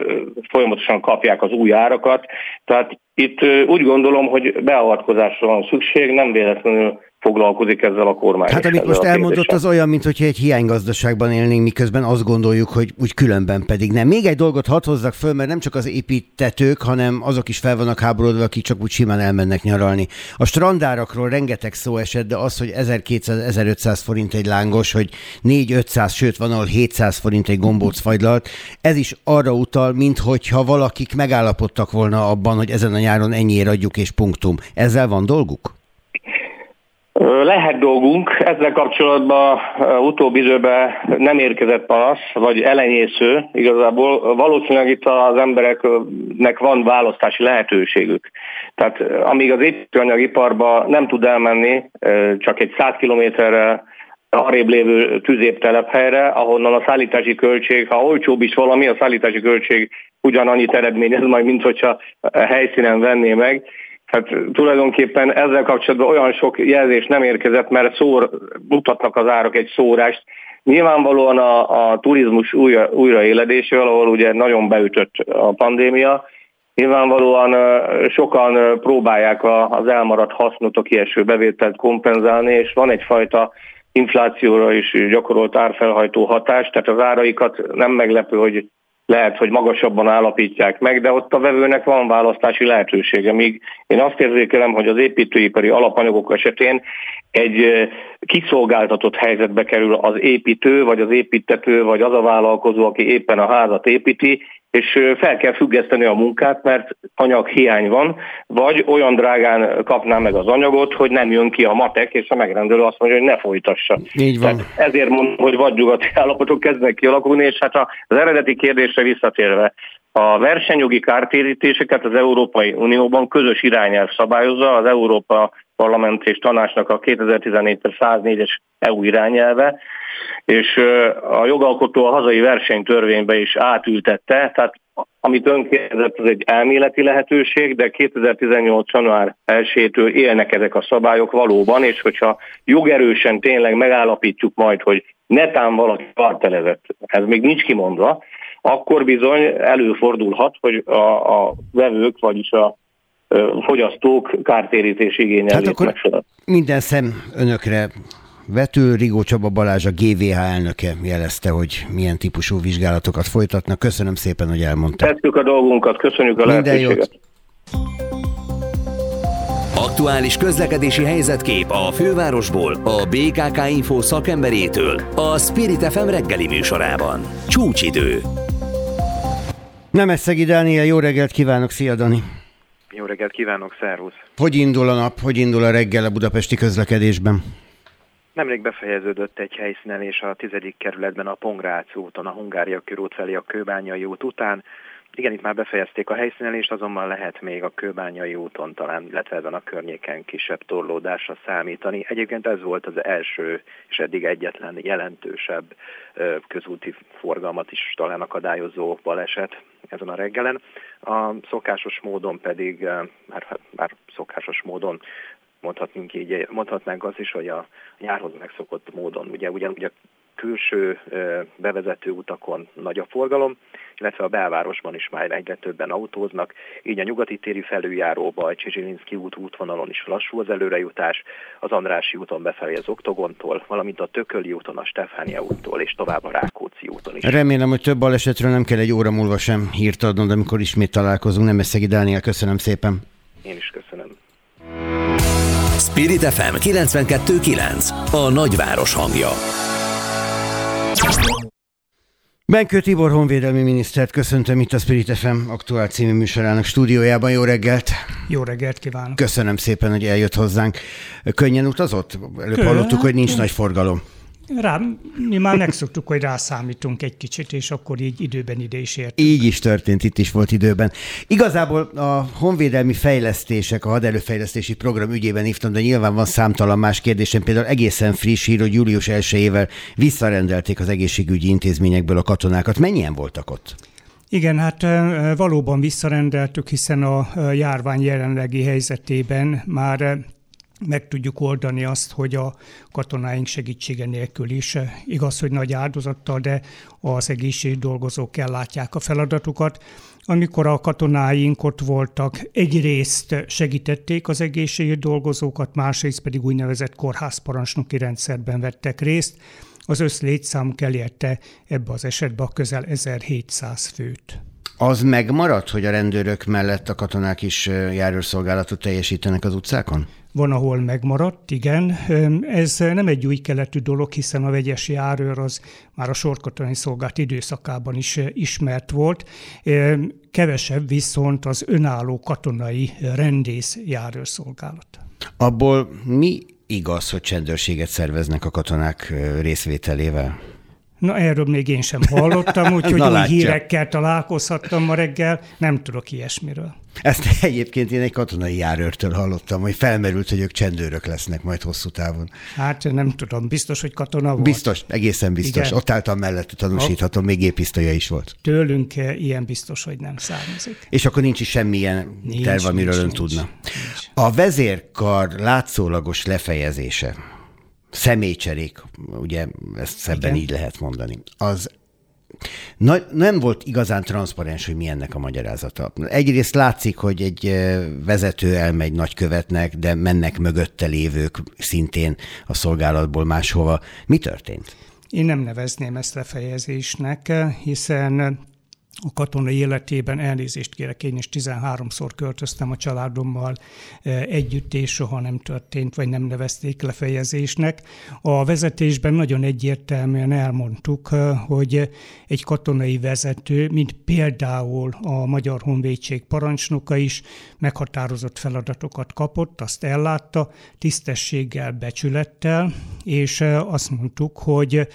folyamatosan kapják az új árakat. Tehát itt úgy gondolom, hogy beavatkozásra van szükség, nem véletlenül foglalkozik ezzel a kormány. Hát amit most elmondott, az olyan, mintha egy hiánygazdaságban élnénk, miközben azt gondoljuk, hogy úgy különben pedig nem. Még egy dolgot hadd hozzak föl, mert nem csak az építetők, hanem azok is fel vannak háborodva, akik csak úgy simán elmennek nyaralni. A strandárakról rengeteg szó esett, de az, hogy 1200-1500 forint egy lángos, hogy 4-500, sőt van ahol 700 forint egy gombóc fagylalt, ez is arra utal, mintha valakik megállapodtak volna abban, hogy ezen a nyáron ennyiért adjuk és punktum. Ezzel van dolguk? Lehet dolgunk, ezzel kapcsolatban utóbbi időben nem érkezett panasz, vagy elenyésző igazából. Valószínűleg itt az embereknek van választási lehetőségük. Tehát amíg az építőanyagiparba nem tud elmenni, csak egy 100 kilométerre arrébb lévő tüzéptelephelyre, ahonnan a szállítási költség, ha olcsóbb is valami, a szállítási költség ugyanannyit eredményez majd, mint hogyha helyszínen venné meg. Hát tulajdonképpen ezzel kapcsolatban olyan sok jelzés nem érkezett, mert szór, mutatnak az árak egy szórást. Nyilvánvalóan a, a turizmus újra, újraéledésével, ahol ugye nagyon beütött a pandémia, Nyilvánvalóan sokan próbálják az elmaradt hasznot, a kieső bevételt kompenzálni, és van egyfajta inflációra is gyakorolt árfelhajtó hatás, tehát az áraikat nem meglepő, hogy lehet, hogy magasabban állapítják meg, de ott a vevőnek van választási lehetősége. Míg én azt érzékelem, hogy az építőipari alapanyagok esetén egy kiszolgáltatott helyzetbe kerül az építő, vagy az építető, vagy az a vállalkozó, aki éppen a házat építi, és fel kell függeszteni a munkát, mert anyaghiány van, vagy olyan drágán kapná meg az anyagot, hogy nem jön ki a matek, és a megrendelő azt mondja, hogy ne folytassa. Így van. Tehát ezért mondom, hogy vadnyugati állapotok kezdnek kialakulni, és hát az eredeti kérdésre visszatérve, a versenyjogi kártérítéseket az Európai Unióban közös irányelv szabályozza, az Európa Parlament és Tanácsnak a 2014-104-es EU irányelve, és a jogalkotó a hazai versenytörvénybe is átültette, tehát amit ön kérdezett, az egy elméleti lehetőség, de 2018. január 1-től élnek ezek a szabályok valóban, és hogyha jogerősen tényleg megállapítjuk majd, hogy netán valaki kartelezett, ez még nincs kimondva, akkor bizony előfordulhat, hogy a, a vevők, vagyis a fogyasztók kártérítés igényel hát akkor minden szem önökre vető. Rigó Csaba Balázs, a GVH elnöke jelezte, hogy milyen típusú vizsgálatokat folytatnak. Köszönöm szépen, hogy elmondta. Tesszük a dolgunkat, köszönjük a Minden lehetőséget. Jót. Aktuális közlekedési helyzetkép a fővárosból, a BKK Info szakemberétől, a Spirit FM reggeli műsorában. Csúcsidő. Nemeszegi Dániel, jó reggelt kívánok, szia Dani! Jó reggelt kívánok, szervusz! Hogy indul a nap, hogy indul a reggel a budapesti közlekedésben? Nemrég befejeződött egy helyszínelés a 10. kerületben a Pongrác úton, a Hungária körút felé a Kőbányai út után. Igen, itt már befejezték a helyszínelést, azonban lehet még a Kőbányai úton talán, illetve ezen a környéken kisebb torlódásra számítani. Egyébként ez volt az első és eddig egyetlen jelentősebb közúti forgalmat is talán akadályozó baleset ezen a reggelen. A szokásos módon pedig, már, már szokásos módon mondhatnunk így, mondhatnánk azt is, hogy a nyárhoz megszokott módon, ugye ugyanúgy a külső bevezető utakon nagy a forgalom, illetve a belvárosban is már egyre többen autóznak, így a nyugati téri felüljáróba, a Csizsilinszki út útvonalon is lassú az előrejutás, az Andrási úton befelé az Oktogontól, valamint a Tököli úton, a Stefánia úttól és tovább a Rákóczi úton is. Remélem, hogy több balesetről nem kell egy óra múlva sem hírt adnod, amikor ismét találkozunk. Nem Eszegi Dániel, köszönöm szépen. Én is köszönöm. Spirit FM 92.9 A nagyváros hangja. Benkő Tibor honvédelmi minisztert köszöntöm itt a Spirit FM aktuál című műsorának stúdiójában. Jó reggelt! Jó reggelt kívánok! Köszönöm szépen, hogy eljött hozzánk. Könnyen utazott? Előbb Kö... hallottuk, hogy nincs nagy forgalom. Rá, mi már megszoktuk, hogy rászámítunk egy kicsit, és akkor így időben ide is ért. Így is történt, itt is volt időben. Igazából a honvédelmi fejlesztések, a haderőfejlesztési program ügyében hívtam, de nyilván van számtalan más kérdésem. Például egészen friss hír, hogy július 1-ével visszarendelték az egészségügyi intézményekből a katonákat. Mennyien voltak ott? Igen, hát valóban visszarendeltük, hiszen a járvány jelenlegi helyzetében már meg tudjuk oldani azt, hogy a katonáink segítsége nélkül is. Igaz, hogy nagy áldozattal, de az egészségügyi dolgozók ellátják a feladatukat. Amikor a katonáink ott voltak, egyrészt segítették az egészségügyi dolgozókat, másrészt pedig úgynevezett kórházparancsnoki rendszerben vettek részt. Az összlétszámuk elérte ebbe az esetben közel 1700 főt. Az megmaradt, hogy a rendőrök mellett a katonák is járőrszolgálatot teljesítenek az utcákon? Van, ahol megmaradt, igen. Ez nem egy új keletű dolog, hiszen a vegyes járőr az már a sorkatonai szolgált időszakában is ismert volt. Kevesebb viszont az önálló katonai rendész járőrszolgálat. Abból mi igaz, hogy csendőrséget szerveznek a katonák részvételével? Na erről még én sem hallottam, úgyhogy új hírekkel találkozhattam ma reggel, nem tudok ilyesmiről. Ezt egyébként én egy katonai járőrtől hallottam, hogy felmerült, hogy ők csendőrök lesznek majd hosszú távon. Hát nem tudom, biztos, hogy katona volt. Biztos, egészen biztos. Igen. Ott álltam mellette, tanúsíthatom, még gépisztolya is volt. Tőlünk ilyen biztos, hogy nem származik. És akkor nincs is semmilyen nincs, terv, amiről nincs, ön nincs, tudna. Nincs. A vezérkar látszólagos lefejezése személycserék, ugye ezt szebben Igen. így lehet mondani, az Na, nem volt igazán transzparens, hogy mi ennek a magyarázata. Egyrészt látszik, hogy egy vezető elmegy nagykövetnek, de mennek mögötte lévők szintén a szolgálatból máshova. Mi történt? Én nem nevezném ezt lefejezésnek, hiszen a katonai életében elnézést kérek, én is 13-szor költöztem a családommal eh, együtt, és soha nem történt, vagy nem nevezték lefejezésnek. A vezetésben nagyon egyértelműen elmondtuk, eh, hogy egy katonai vezető, mint például a Magyar Honvédség parancsnoka is meghatározott feladatokat kapott, azt ellátta, tisztességgel, becsülettel, és eh, azt mondtuk, hogy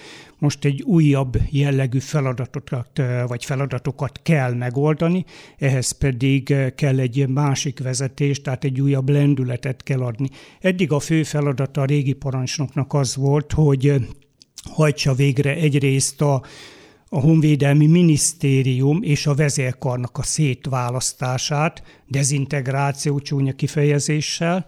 most egy újabb jellegű feladatokat, vagy feladatokat kell megoldani, ehhez pedig kell egy másik vezetés, tehát egy újabb lendületet kell adni. Eddig a fő feladata a régi parancsnoknak az volt, hogy hajtsa végre egyrészt a a Honvédelmi Minisztérium és a vezérkarnak a szétválasztását, dezintegráció csúnya kifejezéssel,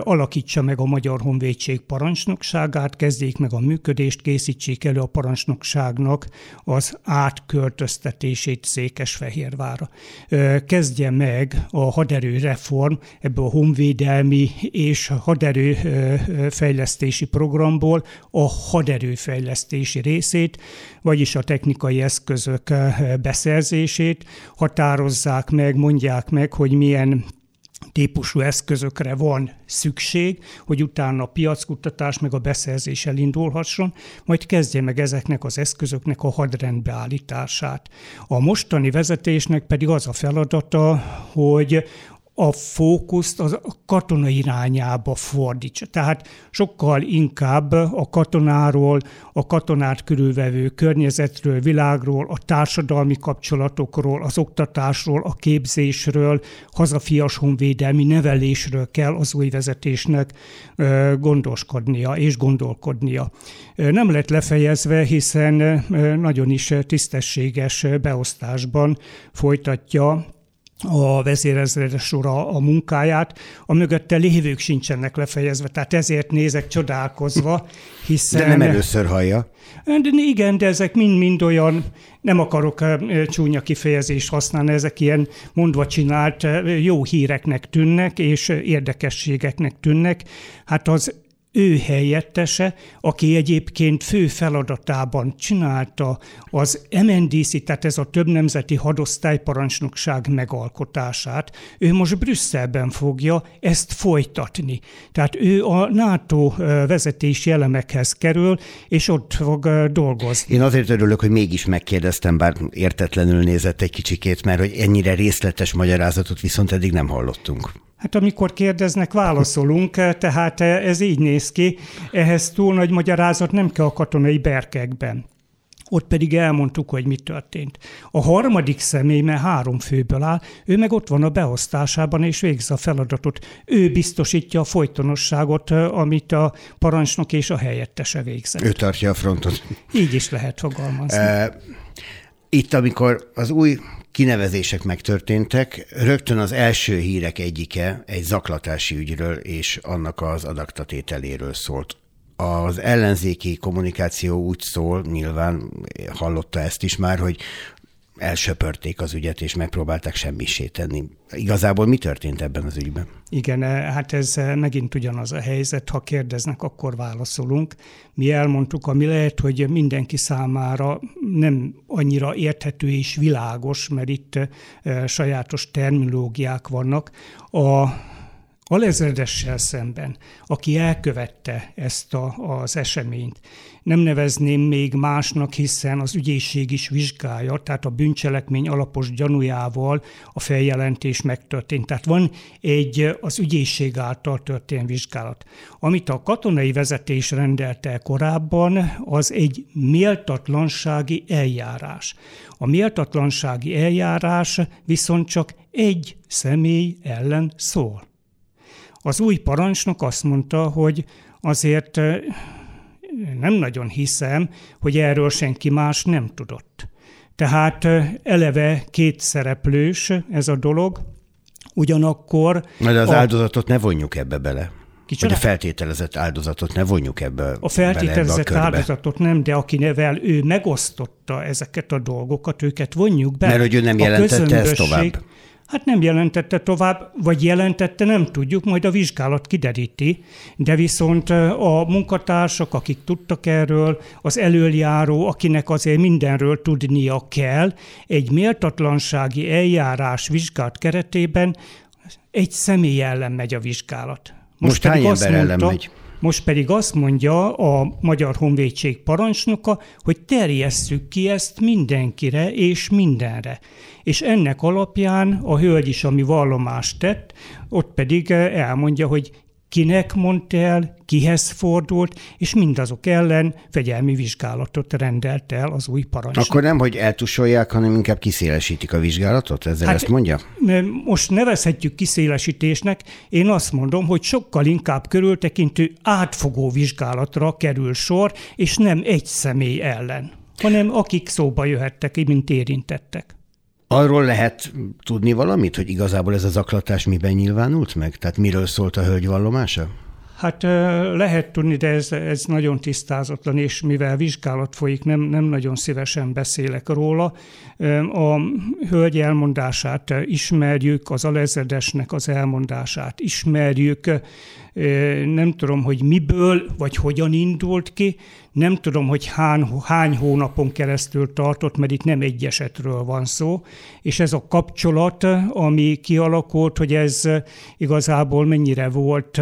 alakítsa meg a Magyar Honvédség parancsnokságát, kezdjék meg a működést, készítsék elő a parancsnokságnak az átköltöztetését Székesfehérvára. Kezdje meg a haderő reform ebből a honvédelmi és haderő fejlesztési programból a haderőfejlesztési részét, vagyis a technikai eszközök beszerzését, határozzák meg, mondják meg, hogy milyen típusú eszközökre van szükség, hogy utána a piackutatás meg a beszerzés elindulhasson, majd kezdje meg ezeknek az eszközöknek a hadrendbeállítását. A mostani vezetésnek pedig az a feladata, hogy a fókuszt az a katona irányába fordítsa. Tehát sokkal inkább a katonáról, a katonát körülvevő környezetről, világról, a társadalmi kapcsolatokról, az oktatásról, a képzésről, hazafias honvédelmi nevelésről kell az új vezetésnek gondoskodnia és gondolkodnia. Nem lett lefejezve, hiszen nagyon is tisztességes beosztásban folytatja a vezérezredes sora a munkáját, a mögötte lévők sincsenek lefejezve, tehát ezért nézek csodálkozva, hiszen... De nem először hallja. De igen, de ezek mind-mind olyan, nem akarok csúnya kifejezést használni, ezek ilyen mondva csinált jó híreknek tűnnek, és érdekességeknek tűnnek. Hát az ő helyettese, aki egyébként fő feladatában csinálta az MNDC, tehát ez a több nemzeti hadosztályparancsnokság megalkotását, ő most Brüsszelben fogja ezt folytatni. Tehát ő a NATO vezetési elemekhez kerül, és ott fog dolgozni. Én azért örülök, hogy mégis megkérdeztem, bár értetlenül nézett egy kicsikét, mert hogy ennyire részletes magyarázatot viszont eddig nem hallottunk. Hát amikor kérdeznek, válaszolunk, tehát ez így néz ki. Ehhez túl nagy magyarázat nem kell a katonai berkekben. Ott pedig elmondtuk, hogy mi történt. A harmadik személy, mert három főből áll, ő meg ott van a beosztásában, és végzi a feladatot. Ő biztosítja a folytonosságot, amit a parancsnok és a helyettese végzett. Ő tartja a frontot. Így is lehet fogalmazni. E, itt, amikor az új kinevezések megtörténtek. Rögtön az első hírek egyike egy zaklatási ügyről és annak az adaktatételéről szólt. Az ellenzéki kommunikáció úgy szól, nyilván hallotta ezt is már, hogy elsöpörték az ügyet, és megpróbálták semmisé tenni. Igazából mi történt ebben az ügyben? Igen, eh, hát ez eh, megint ugyanaz a helyzet. Ha kérdeznek, akkor válaszolunk. Mi elmondtuk, ami lehet, hogy mindenki számára nem annyira érthető és világos, mert itt eh, sajátos terminológiák vannak. A alezredessel szemben, aki elkövette ezt a, az eseményt, nem nevezném még másnak, hiszen az ügyészség is vizsgálja, tehát a bűncselekmény alapos gyanújával a feljelentés megtörtént. Tehát van egy az ügyészség által történt vizsgálat. Amit a katonai vezetés rendelte korábban, az egy méltatlansági eljárás. A méltatlansági eljárás viszont csak egy személy ellen szól. Az új parancsnok azt mondta, hogy azért nem nagyon hiszem, hogy erről senki más nem tudott. Tehát eleve két szereplős ez a dolog, ugyanakkor... De az a... áldozatot ne vonjuk ebbe bele. Kicsoda? Vagy a feltételezett áldozatot ne vonjuk ebbe A feltételezett bele ebbe a áldozatot nem, de aki nevel, ő megosztotta ezeket a dolgokat, őket vonjuk be. Mert hogy ő nem jelentette ezt tovább. Hát nem jelentette tovább, vagy jelentette, nem tudjuk, majd a vizsgálat kideríti, de viszont a munkatársak, akik tudtak erről, az előjáró, akinek azért mindenről tudnia kell, egy méltatlansági eljárás vizsgálat keretében egy személy ellen megy a vizsgálat. Most, Most hány ember mondta, ellen megy? Most pedig azt mondja a Magyar Honvédség parancsnoka, hogy terjesszük ki ezt mindenkire és mindenre. És ennek alapján a hölgy is, ami vallomást tett, ott pedig elmondja, hogy kinek mondta el, kihez fordult, és mindazok ellen fegyelmi vizsgálatot rendelt el az új parancsnok. Akkor nem, hogy eltusolják, hanem inkább kiszélesítik a vizsgálatot? Ezzel hát, ezt mondja? Most nevezhetjük kiszélesítésnek. Én azt mondom, hogy sokkal inkább körültekintő átfogó vizsgálatra kerül sor, és nem egy személy ellen, hanem akik szóba jöhettek, mint érintettek. Arról lehet tudni valamit, hogy igazából ez a zaklatás miben nyilvánult meg? Tehát miről szólt a hölgy vallomása? Hát lehet tudni, de ez, ez nagyon tisztázatlan, és mivel vizsgálat folyik, nem, nem nagyon szívesen beszélek róla. A hölgy elmondását ismerjük, az alezredesnek az elmondását ismerjük, nem tudom, hogy miből vagy hogyan indult ki, Nem tudom, hogy hány, hány hónapon keresztül tartott, mert itt nem egy esetről van szó, és ez a kapcsolat, ami kialakult, hogy ez igazából mennyire volt,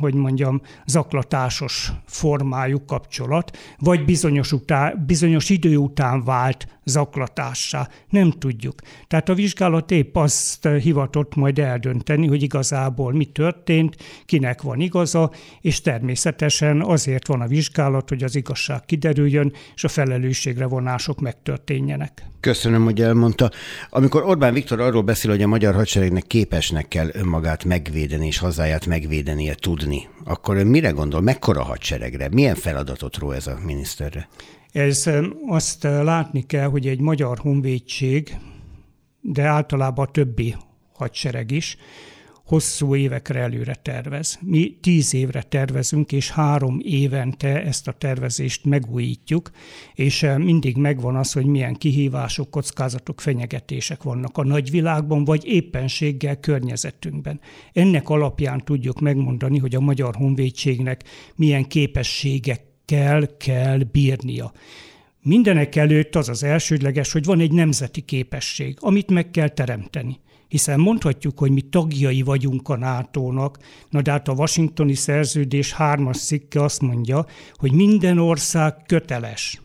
hogy mondjam, zaklatásos formájú kapcsolat, vagy bizonyos, után, bizonyos idő után vált zaklatássá. Nem tudjuk. Tehát a vizsgálat épp azt hivatott majd eldönteni, hogy igazából mi történt, kinek van igaza, és természetesen azért van a vizsgálat, hogy az igazság kiderüljön, és a felelősségre vonások megtörténjenek. Köszönöm, hogy elmondta. Amikor Orbán Viktor arról beszél, hogy a magyar hadseregnek képesnek kell önmagát megvédeni és hazáját megvédenie tudni, akkor ön mire gondol? Mekkora hadseregre? Milyen feladatot ró ez a miniszterre? Ez azt látni kell, hogy egy magyar honvédség, de általában a többi hadsereg is, hosszú évekre előre tervez. Mi tíz évre tervezünk, és három évente ezt a tervezést megújítjuk, és mindig megvan az, hogy milyen kihívások, kockázatok, fenyegetések vannak a nagyvilágban, vagy éppenséggel környezetünkben. Ennek alapján tudjuk megmondani, hogy a Magyar Honvédségnek milyen képességek kell, kell bírnia. Mindenek előtt az az elsődleges, hogy van egy nemzeti képesség, amit meg kell teremteni. Hiszen mondhatjuk, hogy mi tagjai vagyunk a NATO-nak, na de hát a washingtoni szerződés hármas szikke azt mondja, hogy minden ország köteles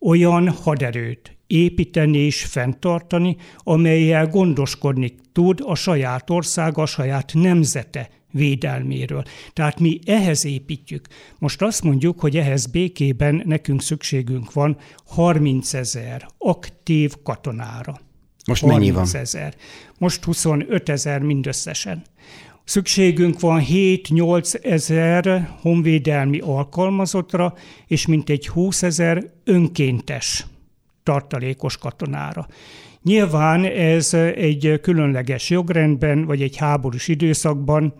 olyan haderőt építeni és fenntartani, amelyel gondoskodni tud a saját országa, a saját nemzete védelméről. Tehát mi ehhez építjük. Most azt mondjuk, hogy ehhez békében nekünk szükségünk van 30 ezer aktív katonára. Most mennyi van? ezer. Most 25 ezer mindösszesen. Szükségünk van 7-8 ezer honvédelmi alkalmazottra, és mintegy 20 ezer önkéntes tartalékos katonára. Nyilván ez egy különleges jogrendben, vagy egy háborús időszakban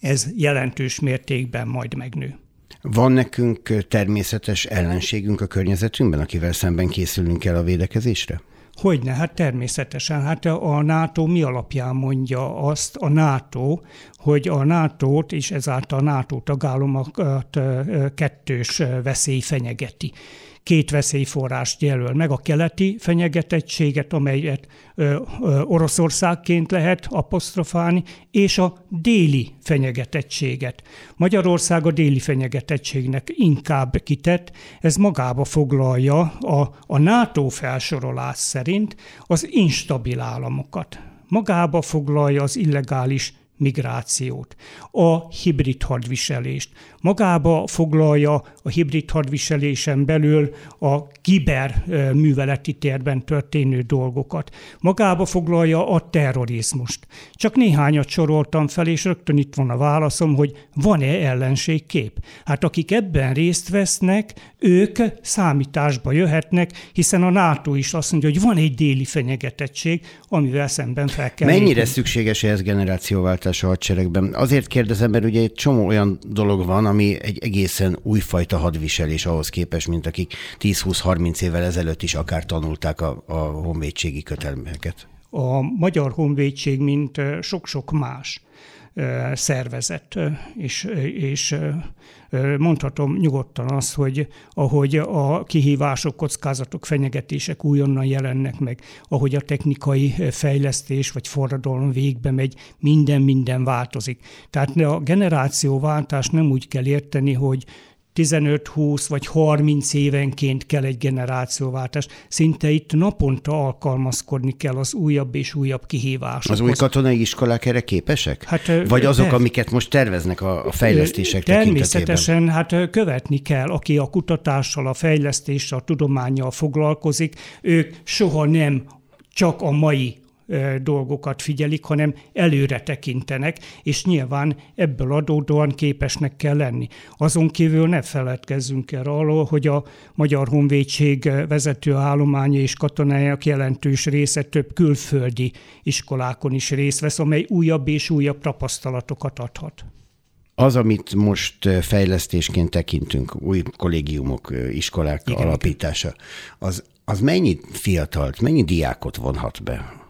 ez jelentős mértékben majd megnő. Van nekünk természetes ellenségünk a környezetünkben, akivel szemben készülünk el a védekezésre? Hogyne, hát természetesen. Hát a NATO mi alapján mondja azt a NATO, hogy a NATO-t és ezáltal a NATO tagállamokat kettős veszély fenyegeti két veszélyforrást jelöl meg, a keleti fenyegetettséget, amelyet ö, ö, Oroszországként lehet apostrofálni, és a déli fenyegetettséget. Magyarország a déli fenyegetettségnek inkább kitett, ez magába foglalja a, a NATO felsorolás szerint az instabil államokat. Magába foglalja az illegális migrációt, a hibrid hadviselést. Magába foglalja a hibrid hadviselésen belül a kiber műveleti térben történő dolgokat. Magába foglalja a terrorizmust. Csak néhányat soroltam fel, és rögtön itt van a válaszom, hogy van-e ellenségkép. Hát akik ebben részt vesznek, ők számításba jöhetnek, hiszen a NATO is azt mondja, hogy van egy déli fenyegetettség, amivel szemben fel kell. Mennyire lépni. szükséges ez generációváltás a hadseregben? Azért kérdezem, mert ugye egy csomó olyan dolog van, ami egy egészen újfajta hadviselés ahhoz képest, mint akik 10-20-30 évvel ezelőtt is akár tanulták a, a honvédségi kötelmeket. A magyar honvédség, mint sok-sok más szervezet, és, és mondhatom nyugodtan azt, hogy ahogy a kihívások, kockázatok, fenyegetések újonnan jelennek meg, ahogy a technikai fejlesztés vagy forradalom végbe megy, minden-minden változik. Tehát a generációváltás nem úgy kell érteni, hogy 15-20 vagy 30 évenként kell egy generációváltás. Szinte itt naponta alkalmazkodni kell az újabb és újabb kihívásokhoz. Az új katonai iskolák erre képesek? Hát, vagy azok, de, amiket most terveznek a, fejlesztések Természetesen, hát követni kell. Aki a kutatással, a fejlesztéssel, a tudományjal foglalkozik, ők soha nem csak a mai dolgokat figyelik, hanem előre tekintenek, és nyilván ebből adódóan képesnek kell lenni. Azon kívül ne feledkezzünk el arról, hogy a Magyar Honvédség vezető állománya és katonáják jelentős része több külföldi iskolákon is részt vesz, amely újabb és újabb tapasztalatokat adhat. Az, amit most fejlesztésként tekintünk, új kollégiumok, iskolák Igen, alapítása, az, az mennyi fiatalt, mennyi diákot vonhat be?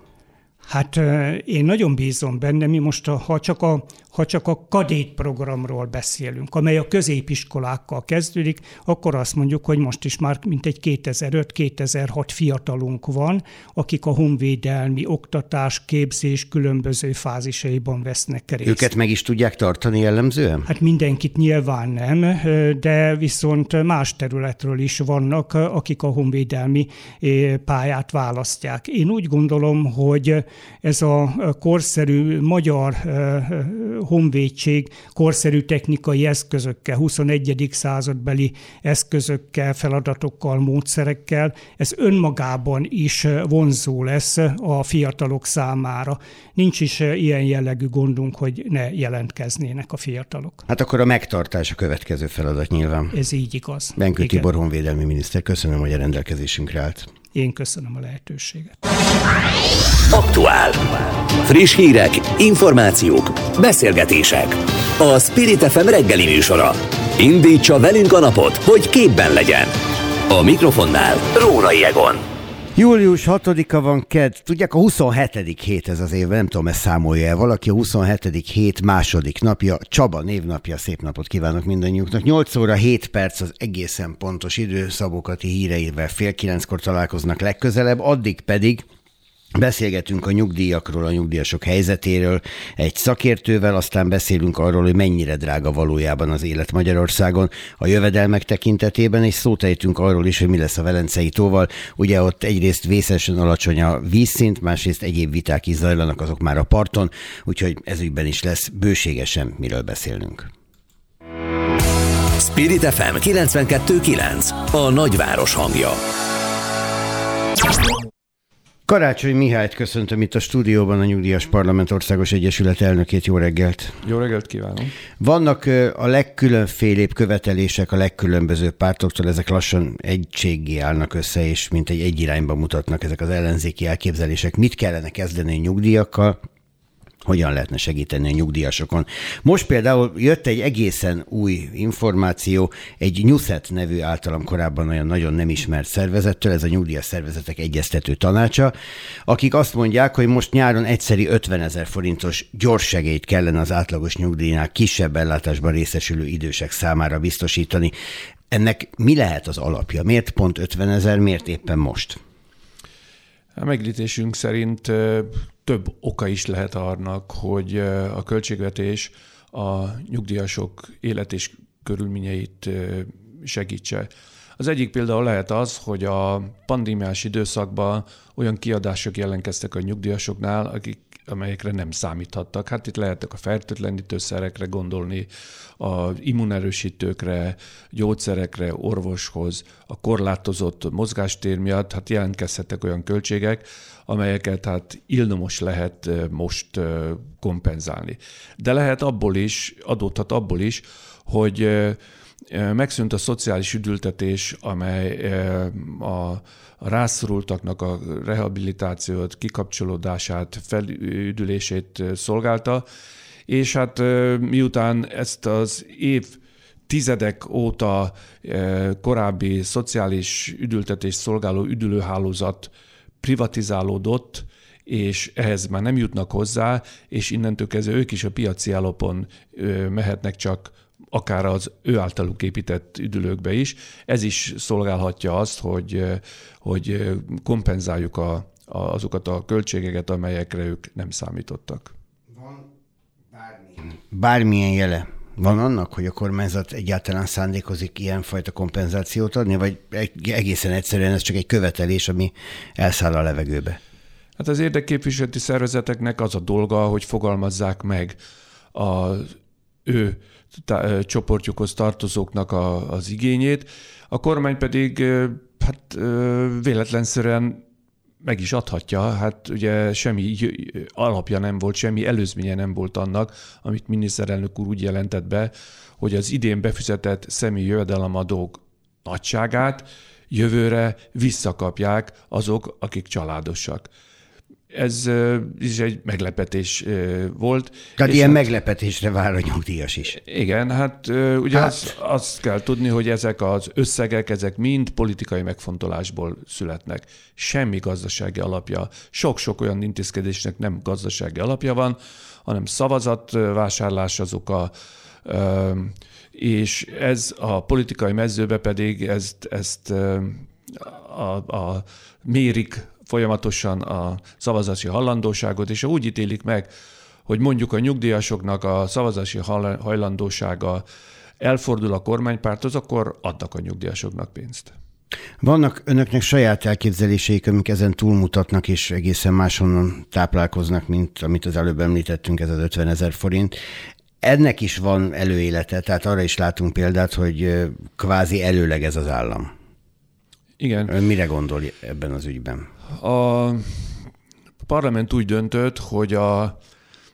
Hát én nagyon bízom benne, mi most, ha csak a ha csak a kadét programról beszélünk, amely a középiskolákkal kezdődik, akkor azt mondjuk, hogy most is már mintegy 2005-2006 fiatalunk van, akik a honvédelmi oktatás, képzés különböző fázisaiban vesznek részt. Őket meg is tudják tartani jellemzően? Hát mindenkit nyilván nem, de viszont más területről is vannak, akik a honvédelmi eh, pályát választják. Én úgy gondolom, hogy ez a korszerű magyar eh, honvédség korszerű technikai eszközökkel, 21. századbeli eszközökkel, feladatokkal, módszerekkel, ez önmagában is vonzó lesz a fiatalok számára. Nincs is ilyen jellegű gondunk, hogy ne jelentkeznének a fiatalok. Hát akkor a megtartás a következő feladat nyilván. Ez így igaz. Benkő Tibor honvédelmi miniszter, köszönöm, hogy a rendelkezésünkre állt. Én köszönöm a lehetőséget. Aktuál. Friss hírek, információk, beszélgetések. A Spirit FM reggeli műsora. Indítsa velünk a napot, hogy képben legyen. A mikrofonnál Rórai Egon. Július 6-a van KED, tudják, a 27. hét ez az év, nem tudom, ezt számolja el valaki, a 27. hét második napja, Csaba névnapja, szép napot kívánok mindannyiuknak. 8 óra 7 perc az egészen pontos idő, Szabókati híreivel fél kilenckor találkoznak legközelebb, addig pedig Beszélgetünk a nyugdíjakról, a nyugdíjasok helyzetéről egy szakértővel, aztán beszélünk arról, hogy mennyire drága valójában az élet Magyarországon a jövedelmek tekintetében, és szót arról is, hogy mi lesz a Velencei tóval. Ugye ott egyrészt vészesen alacsony a vízszint, másrészt egyéb viták is zajlanak azok már a parton, úgyhogy ezügyben is lesz bőségesen miről beszélnünk. Spirit FM 92.9 A nagyváros hangja. Karácsony Mihályt köszöntöm itt a stúdióban, a Nyugdíjas Parlament Országos Egyesület elnökét. Jó reggelt! Jó reggelt kívánok! Vannak a legkülönfélébb követelések a legkülönbözőbb pártoktól, ezek lassan egységgé állnak össze, és mint egy egy irányba mutatnak ezek az ellenzéki elképzelések. Mit kellene kezdeni a nyugdíjakkal? Hogyan lehetne segíteni a nyugdíjasokon. Most például jött egy egészen új információ, egy Nyuszet nevű általam korábban olyan nagyon nem ismert szervezettől, ez a nyugdíjas szervezetek egyeztető tanácsa, akik azt mondják, hogy most nyáron egyszeri 50 ezer forintos gyors segélyt kellene az átlagos nyugdíjnál kisebb ellátásban részesülő idősek számára biztosítani. Ennek mi lehet az alapja? Miért pont 50 ezer, miért éppen most? A meglítésünk szerint több oka is lehet annak, hogy a költségvetés a nyugdíjasok élet és körülményeit segítse. Az egyik például lehet az, hogy a pandémiás időszakban olyan kiadások jelentkeztek a nyugdíjasoknál, akik amelyekre nem számíthattak. Hát itt lehetnek a fertőtlenítőszerekre gondolni, a immunerősítőkre, gyógyszerekre, orvoshoz, a korlátozott mozgástér miatt hát jelentkezhettek olyan költségek, amelyeket hát illnomos lehet most kompenzálni. De lehet abból is, adódhat abból is, hogy megszűnt a szociális üdültetés, amely a rászorultaknak a rehabilitációt, kikapcsolódását, felüdülését szolgálta, és hát miután ezt az év tizedek óta korábbi szociális üdültetés szolgáló üdülőhálózat privatizálódott, és ehhez már nem jutnak hozzá, és innentől kezdve ők is a piaci alapon mehetnek csak akár az ő általuk épített üdülőkbe is. Ez is szolgálhatja azt, hogy, hogy kompenzáljuk a, a, azokat a költségeket, amelyekre ők nem számítottak. Van bármilyen, bármilyen jele van annak, hogy a kormányzat egyáltalán szándékozik ilyenfajta kompenzációt adni, vagy egészen egyszerűen ez csak egy követelés, ami elszáll a levegőbe? Hát az érdekképviseleti szervezeteknek az a dolga, hogy fogalmazzák meg az ő tá- csoportjukhoz tartozóknak a, az igényét, a kormány pedig hát véletlenszerűen meg is adhatja, hát ugye semmi alapja nem volt, semmi előzménye nem volt annak, amit miniszterelnök úr úgy jelentett be, hogy az idén befizetett személyi jövedelemadók nagyságát jövőre visszakapják azok, akik családosak. Ez is egy meglepetés volt. Tehát ilyen hát, meglepetésre vár a nyugdíjas is. Igen, hát ugye hát. Azt, azt kell tudni, hogy ezek az összegek, ezek mind politikai megfontolásból születnek. Semmi gazdasági alapja. Sok-sok olyan intézkedésnek nem gazdasági alapja van, hanem szavazatvásárlás azok a és ez a politikai mezőbe pedig ezt, ezt a, a mérik folyamatosan a szavazási hallandóságot, és úgy ítélik meg, hogy mondjuk a nyugdíjasoknak a szavazási hajlandósága elfordul a kormánypárthoz, akkor adnak a nyugdíjasoknak pénzt. Vannak önöknek saját elképzeléseik, amik ezen túlmutatnak, és egészen máshonnan táplálkoznak, mint amit az előbb említettünk, ez az 50 ezer forint. Ennek is van előélete, tehát arra is látunk példát, hogy kvázi előleg ez az állam. Igen. Ön mire gondol ebben az ügyben? A parlament úgy döntött, hogy a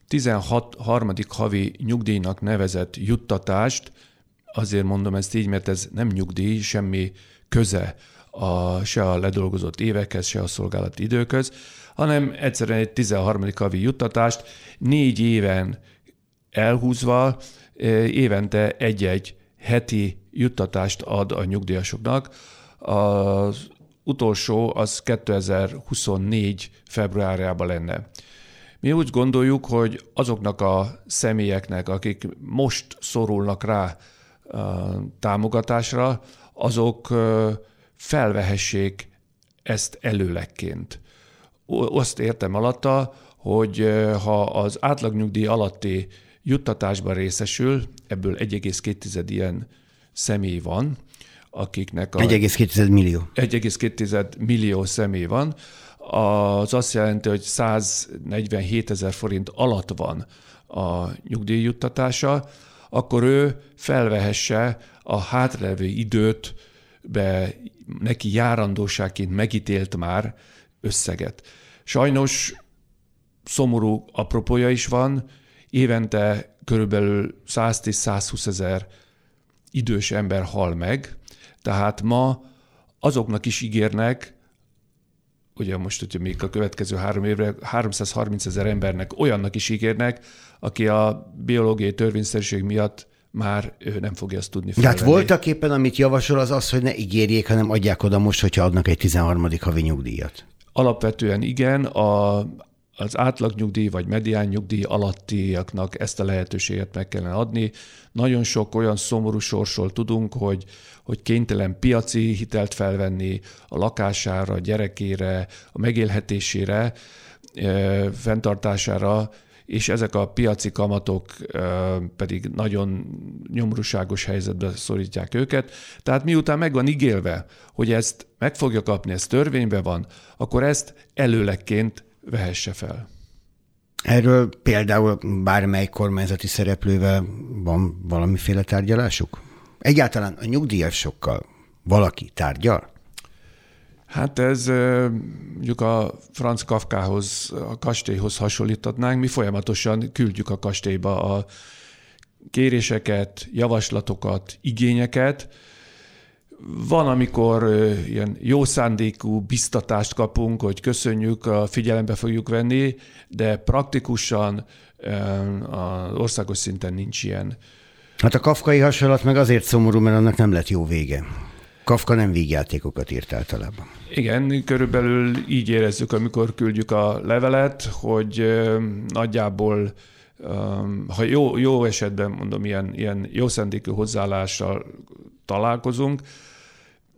13. havi nyugdíjnak nevezett juttatást, azért mondom ezt így, mert ez nem nyugdíj, semmi köze a, se a ledolgozott évekhez, se a szolgálati időköz, hanem egyszerűen egy 13. havi juttatást négy éven elhúzva évente egy-egy heti juttatást ad a nyugdíjasoknak. Az utolsó az 2024 februárjában lenne. Mi úgy gondoljuk, hogy azoknak a személyeknek, akik most szorulnak rá támogatásra, azok felvehessék ezt előlegként. Azt értem alatta, hogy ha az átlagnyugdíj alatti juttatásban részesül, ebből 1,2 ilyen személy van, akiknek... 1,2 millió. 1,2 millió személy van, az azt jelenti, hogy 147 ezer forint alatt van a nyugdíjjuttatása, akkor ő felvehesse a hátralevő időt be neki járandóságként megítélt már összeget. Sajnos szomorú apropója is van, évente körülbelül 110-120 ezer idős ember hal meg, tehát ma azoknak is ígérnek, ugye most, hogyha még a következő három évre 330 ezer embernek olyannak is ígérnek, aki a biológiai törvényszerűség miatt már ő nem fogja azt tudni felvenni. De hát voltak éppen, amit javasol, az az, hogy ne ígérjék, hanem adják oda most, hogyha adnak egy 13. havi nyugdíjat. Alapvetően igen, a az átlagnyugdíj vagy medián nyugdíj alattiaknak ezt a lehetőséget meg kellene adni. Nagyon sok olyan szomorú sorsról tudunk, hogy, hogy kénytelen piaci hitelt felvenni a lakására, a gyerekére, a megélhetésére, e, fenntartására, és ezek a piaci kamatok pedig nagyon nyomorúságos helyzetbe szorítják őket. Tehát miután meg van ígérve, hogy ezt meg fogja kapni, ez törvényben van, akkor ezt előlegként vehesse fel. Erről például bármely kormányzati szereplővel van valamiféle tárgyalásuk? Egyáltalán a nyugdíjasokkal valaki tárgyal? Hát ez mondjuk a Franz Kafkához, a kastélyhoz hasonlítatnánk. Mi folyamatosan küldjük a kastélyba a kéréseket, javaslatokat, igényeket, van, amikor ilyen jó szándékú biztatást kapunk, hogy köszönjük, figyelembe fogjuk venni, de praktikusan az országos szinten nincs ilyen. Hát a kafkai hasonlat meg azért szomorú, mert annak nem lett jó vége. Kafka nem vígjátékokat írt általában. Igen, körülbelül így érezzük, amikor küldjük a levelet, hogy nagyjából ha jó, jó esetben mondom, ilyen, ilyen jó szándékű hozzáállással találkozunk,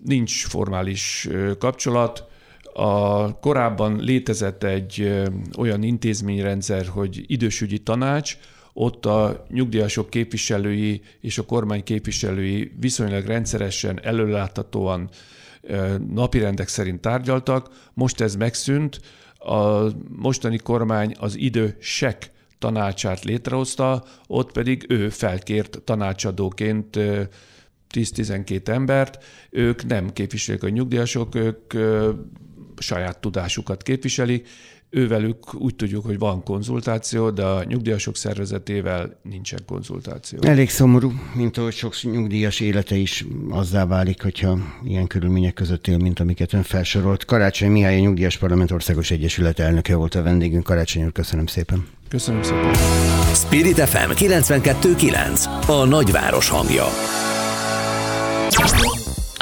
nincs formális kapcsolat. A korábban létezett egy olyan intézményrendszer, hogy idősügyi tanács, ott a nyugdíjasok képviselői és a kormány képviselői viszonylag rendszeresen, előláthatóan napirendek szerint tárgyaltak. Most ez megszűnt, a mostani kormány az idő sek tanácsát létrehozta, ott pedig ő felkért tanácsadóként 10-12 embert, ők nem képviselik a nyugdíjasok, ők saját tudásukat képviselik, ővelük úgy tudjuk, hogy van konzultáció, de a nyugdíjasok szervezetével nincsen konzultáció. Elég szomorú, mint ahogy sok nyugdíjas élete is azzá válik, hogyha ilyen körülmények között él, mint amiket ön felsorolt. Karácsony Mihály, a Nyugdíjas Parlament Országos Egyesület elnöke volt a vendégünk. Karácsony úr, köszönöm szépen. Köszönöm szépen. Spirit FM 92.9 a nagyváros hangja.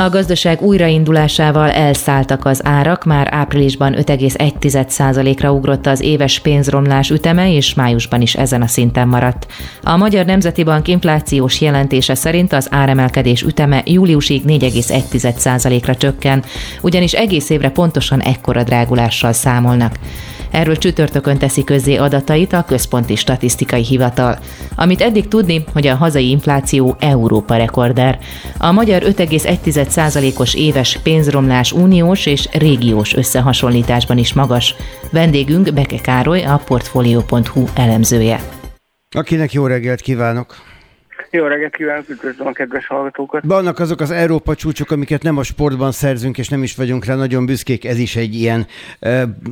A gazdaság újraindulásával elszálltak az árak, már áprilisban 5,1%-ra ugrott az éves pénzromlás üteme, és májusban is ezen a szinten maradt. A Magyar Nemzeti Bank inflációs jelentése szerint az áremelkedés üteme júliusig 4,1%-ra csökken, ugyanis egész évre pontosan ekkora drágulással számolnak. Erről csütörtökön teszi közzé adatait a Központi Statisztikai Hivatal. Amit eddig tudni, hogy a hazai infláció Európa rekorder. A magyar 5,1%-os éves pénzromlás uniós és régiós összehasonlításban is magas. Vendégünk Beke Károly, a Portfolio.hu elemzője. Akinek jó reggelt kívánok! Jó reggelt kívánok, üdvözlöm a kedves hallgatókat. Vannak azok az Európa csúcsok, amiket nem a sportban szerzünk, és nem is vagyunk rá nagyon büszkék, ez is egy ilyen.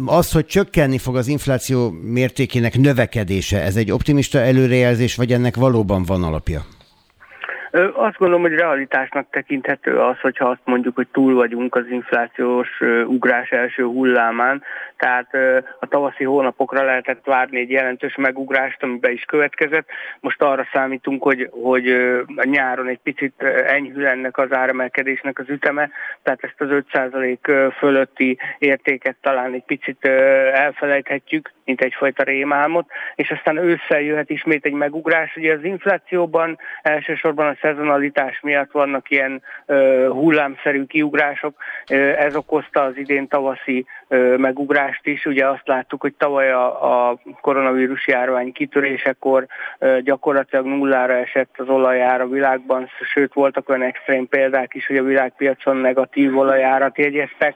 Az, hogy csökkenni fog az infláció mértékének növekedése, ez egy optimista előrejelzés, vagy ennek valóban van alapja? Azt gondolom, hogy realitásnak tekinthető az, hogyha azt mondjuk, hogy túl vagyunk az inflációs ugrás első hullámán, tehát a tavaszi hónapokra lehetett várni egy jelentős megugrást, ami be is következett. Most arra számítunk, hogy, hogy a nyáron egy picit enyhül ennek az áremelkedésnek az üteme, tehát ezt az 5% fölötti értéket talán egy picit elfelejthetjük, mint egyfajta rémálmot, és aztán ősszel jöhet ismét egy megugrás. Ugye az inflációban elsősorban a szezonalitás miatt vannak ilyen hullámszerű kiugrások, ez okozta az idén tavaszi megugrást is. Ugye azt láttuk, hogy tavaly a, a koronavírus járvány kitörésekor gyakorlatilag nullára esett az olajára világban, sőt voltak olyan extrém példák is, hogy a világpiacon negatív olajárat jegyeztek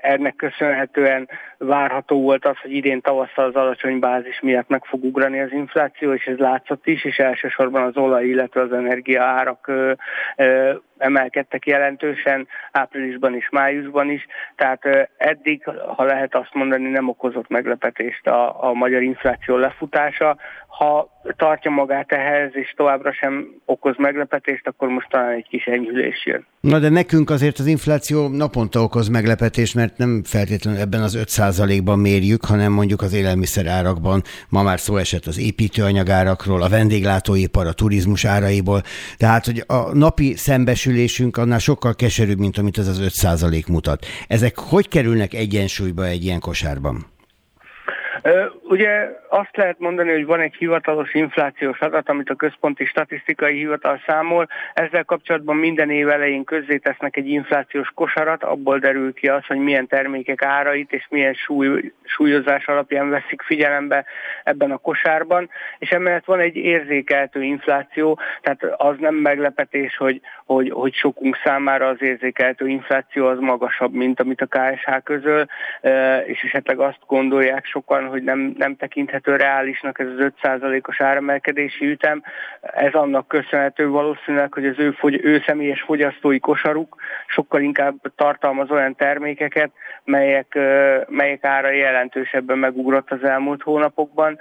ennek köszönhetően várható volt az, hogy idén tavasszal az alacsony bázis miatt meg fog ugrani az infláció, és ez látszott is, és elsősorban az olaj, illetve az energia árak emelkedtek jelentősen, áprilisban is, májusban is, tehát eddig, ha lehet azt mondani, nem okozott meglepetést a, a magyar infláció lefutása. Ha tartja magát ehhez, és továbbra sem okoz meglepetést, akkor most talán egy kis enyhülés jön. Na de nekünk azért az infláció naponta okoz meglepetést, mert nem feltétlenül ebben az 5%-ban mérjük, hanem mondjuk az élelmiszer árakban. Ma már szó esett az építőanyagárakról, a vendéglátóipar, a turizmus áraiból. Tehát, hogy a napi szembesülésünk annál sokkal keserűbb, mint amit ez az 5% mutat. Ezek hogy kerülnek egyensúlyba egy ilyen kosárban? Ugye azt lehet mondani, hogy van egy hivatalos inflációs adat, amit a Központi Statisztikai Hivatal számol. Ezzel kapcsolatban minden év elején közzétesznek egy inflációs kosarat, abból derül ki az, hogy milyen termékek árait és milyen súly, súlyozás alapján veszik figyelembe ebben a kosárban, és emellett van egy érzékeltő infláció, tehát az nem meglepetés, hogy, hogy, hogy sokunk számára az érzékeltő infláció az magasabb, mint amit a KSH közöl, és esetleg azt gondolják sokan, hogy nem, nem tekinthető reálisnak ez az 5%-os áremelkedési ütem. Ez annak köszönhető valószínűleg, hogy az ő, fogy, ő személyes fogyasztói kosaruk sokkal inkább tartalmaz olyan termékeket, melyek, melyek ára jelentősebben megugrott az elmúlt hónapokban,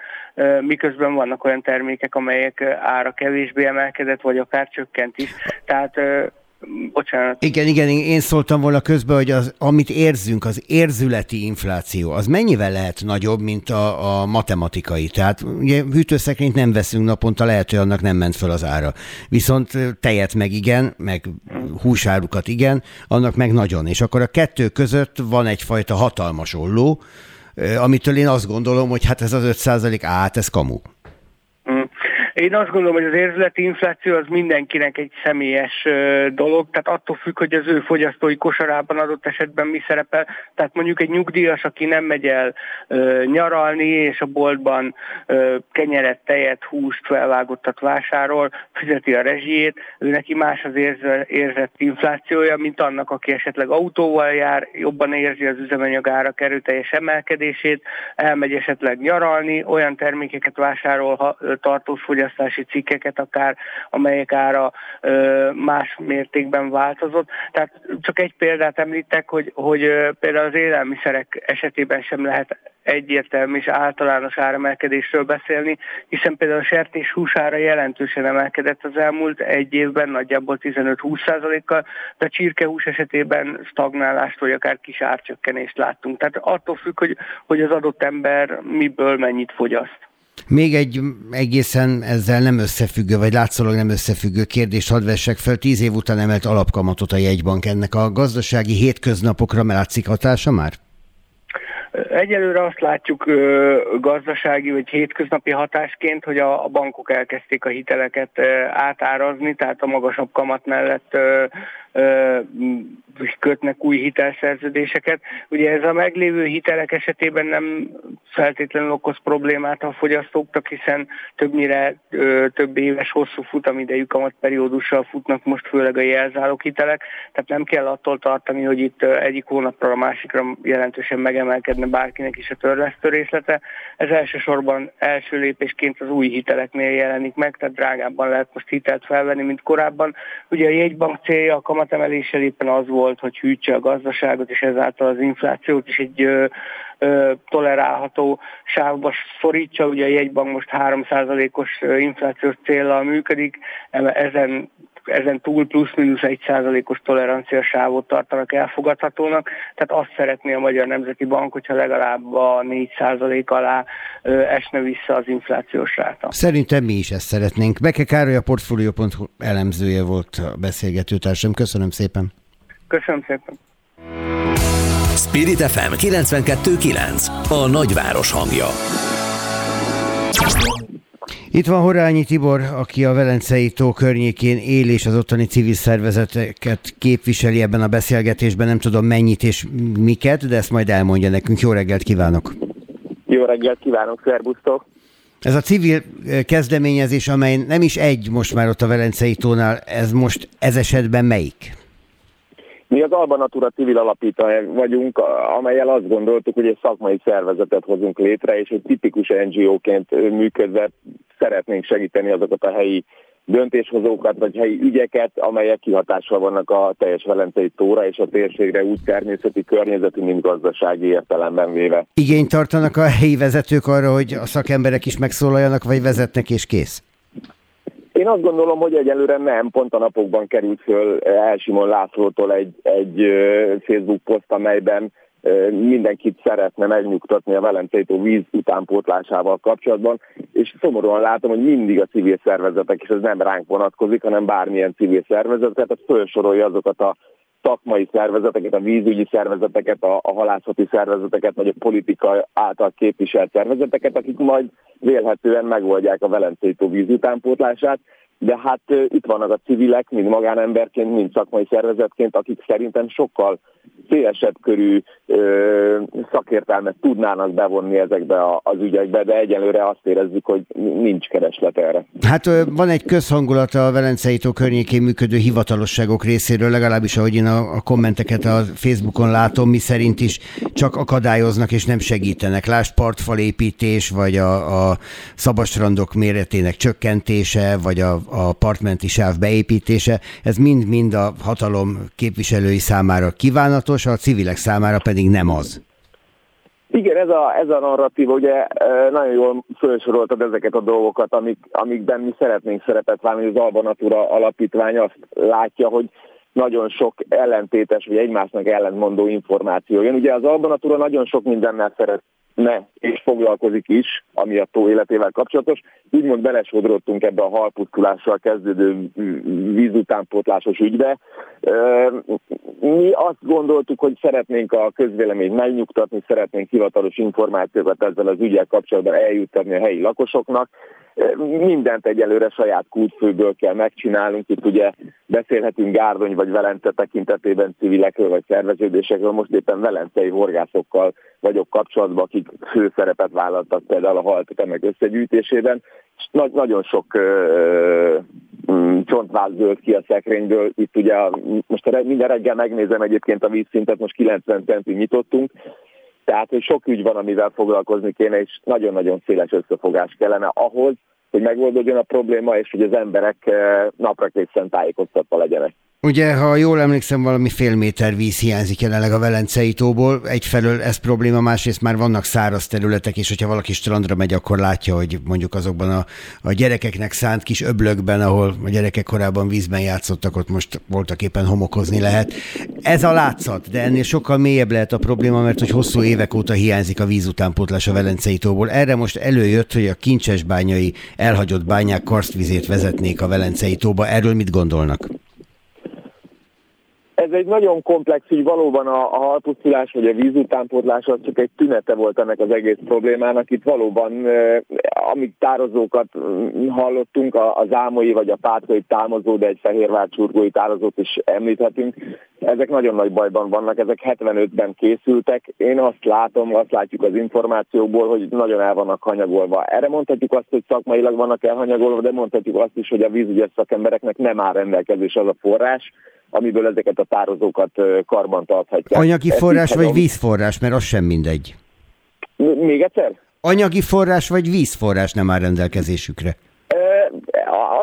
miközben vannak olyan termékek, amelyek ára kevésbé emelkedett, vagy akár csökkent is. Tehát Bocsánat. Igen, igen, én szóltam volna közbe, hogy az, amit érzünk, az érzületi infláció, az mennyivel lehet nagyobb, mint a, a matematikai? Tehát ugye hűtőszekrényt nem veszünk naponta, lehet, hogy annak nem ment föl az ára. Viszont tejet meg igen, meg húsárukat igen, annak meg nagyon. És akkor a kettő között van egyfajta hatalmas olló, amitől én azt gondolom, hogy hát ez az 5 százalék, át, ez kamu. Én azt gondolom, hogy az érzleti infláció az mindenkinek egy személyes dolog, tehát attól függ, hogy az ő fogyasztói kosarában adott esetben mi szerepel. Tehát mondjuk egy nyugdíjas, aki nem megy el nyaralni, és a boltban kenyeret, tejet, húst, felvágottat vásárol, fizeti a rezsijét, ő neki más az érzett inflációja, mint annak, aki esetleg autóval jár, jobban érzi az üzemanyagára erőteljes emelkedését, elmegy esetleg nyaralni, olyan termékeket vásárol tartós fogyasztó, fogyasztási cikkeket, akár amelyek ára más mértékben változott. Tehát csak egy példát említek, hogy, hogy például az élelmiszerek esetében sem lehet egyértelmű és általános áremelkedésről beszélni, hiszen például a sertés húsára jelentősen emelkedett az elmúlt egy évben, nagyjából 15-20%-kal, de a csirkehús esetében stagnálást vagy akár kis árcsökkenést láttunk. Tehát attól függ, hogy, hogy az adott ember miből mennyit fogyaszt. Még egy egészen ezzel nem összefüggő, vagy látszólag nem összefüggő kérdést hadd vessek fel. Tíz év után emelt alapkamatot a jegybank. Ennek a gazdasági hétköznapokra látszik hatása már? Egyelőre azt látjuk ö, gazdasági vagy hétköznapi hatásként, hogy a, a bankok elkezdték a hiteleket ö, átárazni, tehát a magasabb kamat mellett ö, kötnek új hitelszerződéseket. Ugye ez a meglévő hitelek esetében nem feltétlenül okoz problémát a fogyasztóknak, hiszen többnyire több éves hosszú futamidejű kamatperiódussal futnak most főleg a jelzálók hitelek, tehát nem kell attól tartani, hogy itt egyik hónapra a másikra jelentősen megemelkedne bárkinek is a törlesztő részlete. Ez elsősorban első lépésként az új hiteleknél jelenik meg, tehát drágábban lehet most hitelt felvenni, mint korábban. Ugye a jegybank célja a kamat kamatemeléssel éppen az volt, hogy hűtse a gazdaságot, és ezáltal az inflációt is egy ö, ö, tolerálható sávba szorítsa. Ugye a jegybank most 3%-os inflációs célral működik, ezen ezen túl plusz-minusz egy százalékos tolerancia sávot tartanak elfogadhatónak, tehát azt szeretné a Magyar Nemzeti Bank, hogyha legalább a 4 százalék alá esne vissza az inflációs ráta. Szerintem mi is ezt szeretnénk. Beke Károly a Portfolio.hu elemzője volt a beszélgetőtársam. Köszönöm szépen. Köszönöm szépen. Spirit FM 92.9 A nagyváros hangja. Itt van Horányi Tibor, aki a Velencei tó környékén él és az ottani civil szervezeteket képviseli ebben a beszélgetésben. Nem tudom mennyit és miket, de ezt majd elmondja nekünk. Jó reggelt kívánok! Jó reggelt kívánok, szervusztok! Ez a civil kezdeményezés, amely nem is egy most már ott a Velencei tónál, ez most ez esetben melyik? Mi az Alba Natura civil alapítója vagyunk, amelyel azt gondoltuk, hogy egy szakmai szervezetet hozunk létre, és egy tipikus NGO-ként működve szeretnénk segíteni azokat a helyi döntéshozókat vagy helyi ügyeket, amelyek kihatással vannak a teljes Velencei tóra és a térségre úgy természeti, környezeti, mint gazdasági értelemben véve. Igényt tartanak a helyi vezetők arra, hogy a szakemberek is megszólaljanak, vagy vezetnek és kész? Én azt gondolom, hogy egyelőre nem, pont a napokban került föl Elsimon Lászlótól egy, egy Facebook poszt, amelyben mindenkit szeretne megnyugtatni a Velencei víz utánpótlásával kapcsolatban, és szomorúan látom, hogy mindig a civil szervezetek, és ez nem ránk vonatkozik, hanem bármilyen civil szervezetet, tehát felsorolja azokat a szakmai szervezeteket, a vízügyi szervezeteket, a, a halászati szervezeteket, vagy a politika által képviselt szervezeteket, akik majd vélhetően megoldják a Velencei tó víz utánpótlását, de hát itt vannak a civilek, mind magánemberként, mind szakmai szervezetként, akik szerintem sokkal szélesebb körű ö, szakértelmet tudnának bevonni ezekbe a, az ügyekbe, de egyelőre azt érezzük, hogy nincs kereslet erre. Hát van egy közhangulata a Velencei tó környékén működő hivatalosságok részéről, legalábbis ahogy én a, a kommenteket a Facebookon látom, mi szerint is csak akadályoznak és nem segítenek. Lásd partfalépítés, vagy a, a szabastrandok méretének csökkentése, vagy a, a partmenti sáv beépítése, ez mind-mind a hatalom képviselői számára kívánatos, a civilek számára pedig nem az. Igen, ez a, ez a narratíva, ugye nagyon jól felsoroltad ezeket a dolgokat, amik, amikben mi szeretnénk szerepet válni, az Alba Natura alapítvány azt látja, hogy nagyon sok ellentétes, vagy egymásnak ellentmondó információ jön. Ugye az Alba Natura nagyon sok mindennel szeret ne, és foglalkozik is, ami a tó életével kapcsolatos. Úgymond belesodrottunk ebbe a halpusztulással kezdődő vízutánpótlásos ügybe. Mi azt gondoltuk, hogy szeretnénk a közvéleményt megnyugtatni, szeretnénk hivatalos információkat ezzel az ügyel kapcsolatban eljuttatni a helyi lakosoknak, Mindent egyelőre saját kútfőből kell megcsinálnunk. Itt ugye beszélhetünk Gárdony vagy Velence tekintetében civilekről vagy szerveződésekről. Most éppen velencei horgászokkal vagyok kapcsolatban, akik főszerepet vállaltak például a haltetemek összegyűjtésében. És nagy, nagyon sok uh, csontvál zöld ki a szekrényből. Itt ugye most minden reggel megnézem egyébként a vízszintet, most 90 centi nyitottunk, tehát, hogy sok ügy van, amivel foglalkozni kéne, és nagyon-nagyon széles összefogás kellene ahhoz, hogy megoldódjon a probléma, és hogy az emberek napra készen tájékoztatva legyenek. Ugye, ha jól emlékszem, valami fél méter víz hiányzik jelenleg a Velencei tóból. Egyfelől ez probléma, másrészt már vannak száraz területek, és hogyha valaki strandra megy, akkor látja, hogy mondjuk azokban a, a gyerekeknek szánt kis öblökben, ahol a gyerekek korábban vízben játszottak, ott most voltak éppen homokozni lehet. Ez a látszat, de ennél sokkal mélyebb lehet a probléma, mert hogy hosszú évek óta hiányzik a víz utánpótlás a Velencei tóból. Erre most előjött, hogy a kincses bányai elhagyott bányák karstvizét vezetnék a Velencei tóba. Erről mit gondolnak? Ez egy nagyon komplex ügy, valóban a, a halpusztulás vagy a vízutánpótlás az csak egy tünete volt ennek az egész problémának. Itt valóban, eh, amíg tározókat hallottunk, az ámoi vagy a pátkai támozó, de egy fehérvár csurgói tározót is említhetünk, ezek nagyon nagy bajban vannak, ezek 75-ben készültek. Én azt látom, azt látjuk az információkból, hogy nagyon el vannak hanyagolva. Erre mondhatjuk azt, hogy szakmailag vannak elhanyagolva, de mondhatjuk azt is, hogy a vízügyes szakembereknek nem áll rendelkezés az a forrás, amiből ezeket a tározókat karban tarthatják. Anyagi forrás vagy vízforrás, mert az sem mindegy. Még egyszer? Anyagi forrás vagy vízforrás nem áll rendelkezésükre?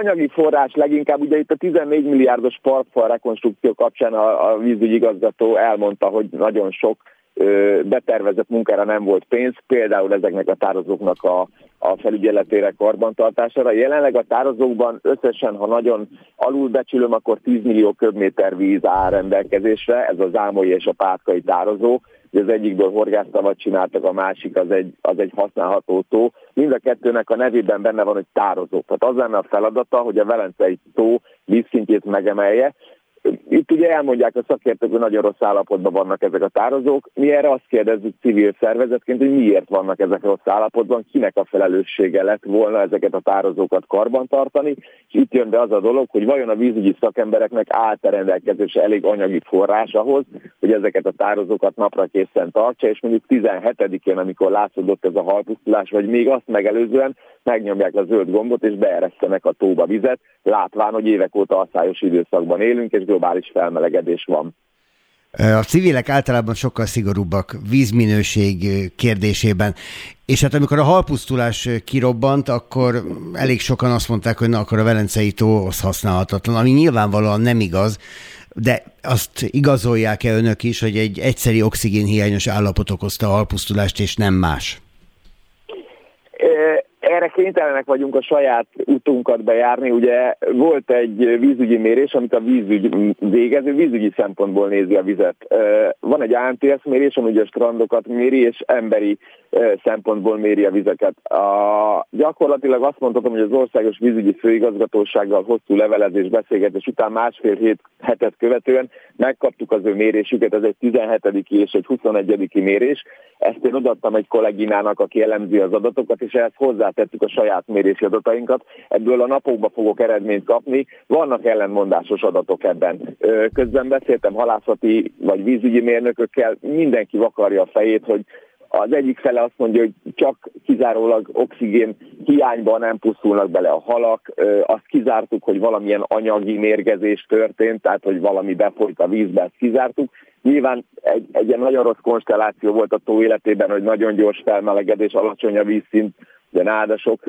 anyagi forrás leginkább, ugye itt a 14 milliárdos parkfal rekonstrukció kapcsán a, a vízügyigazgató elmondta, hogy nagyon sok betervezett munkára nem volt pénz, például ezeknek a tározóknak a, a felügyeletére, karbantartására. Jelenleg a tározókban összesen, ha nagyon alulbecsülöm, akkor 10 millió köbméter víz áll rendelkezésre, ez az ámolyi és a pátkai tározó. Az egyikből horgásztavat csináltak, a másik az egy, az egy használható tó. Mind a kettőnek a nevében benne van, hogy tározó. Tehát az lenne a feladata, hogy a Velencei tó vízszintjét megemelje, itt ugye elmondják a szakértők, hogy nagyon rossz állapotban vannak ezek a tározók. Mi erre azt kérdezzük civil szervezetként, hogy miért vannak ezek rossz állapotban, kinek a felelőssége lett volna ezeket a tározókat karbantartani, és itt jön be az a dolog, hogy vajon a vízügyi szakembereknek állt rendelkezésre elég anyagi forrás ahhoz, hogy ezeket a tározókat napra készen tartsa, és mondjuk 17-én, amikor látszódott ez a halpusztulás, vagy még azt megelőzően megnyomják a zöld gombot, és beeresztenek a tóba vizet, látván, hogy évek óta asszályos időszakban élünk, és globális felmelegedés van. A civilek általában sokkal szigorúbbak vízminőség kérdésében, és hát amikor a halpusztulás kirobbant, akkor elég sokan azt mondták, hogy na akkor a Velencei tó az használhatatlan, ami nyilvánvalóan nem igaz, de azt igazolják-e önök is, hogy egy egyszeri oxigénhiányos állapot okozta a halpusztulást, és nem más? erre kénytelenek vagyunk a saját utunkat bejárni. Ugye volt egy vízügyi mérés, amit a vízügy végező vízügyi szempontból nézi a vizet. Van egy ANTS mérés, ami ugye a strandokat méri, és emberi szempontból méri a vizeket. A, gyakorlatilag azt mondhatom, hogy az Országos Vízügyi Főigazgatósággal hosszú levelezés, beszélgetés után másfél hét hetet követően megkaptuk az ő mérésüket, ez egy 17. és egy 21. mérés. Ezt én odaadtam egy kolléginának, aki elemzi az adatokat, és ehhez hozzátettük a saját mérési adatainkat. Ebből a napokban fogok eredményt kapni. Vannak ellenmondásos adatok ebben. Közben beszéltem halászati vagy vízügyi mérnökökkel, mindenki vakarja a fejét, hogy az egyik fele azt mondja, hogy csak kizárólag oxigén hiányban nem pusztulnak bele a halak. Azt kizártuk, hogy valamilyen anyagi mérgezés történt, tehát hogy valami befolyt a vízbe, ezt kizártuk. Nyilván egy, egy ilyen nagyon rossz konstelláció volt a tó életében, hogy nagyon gyors felmelegedés, alacsony a vízszint, de nádasok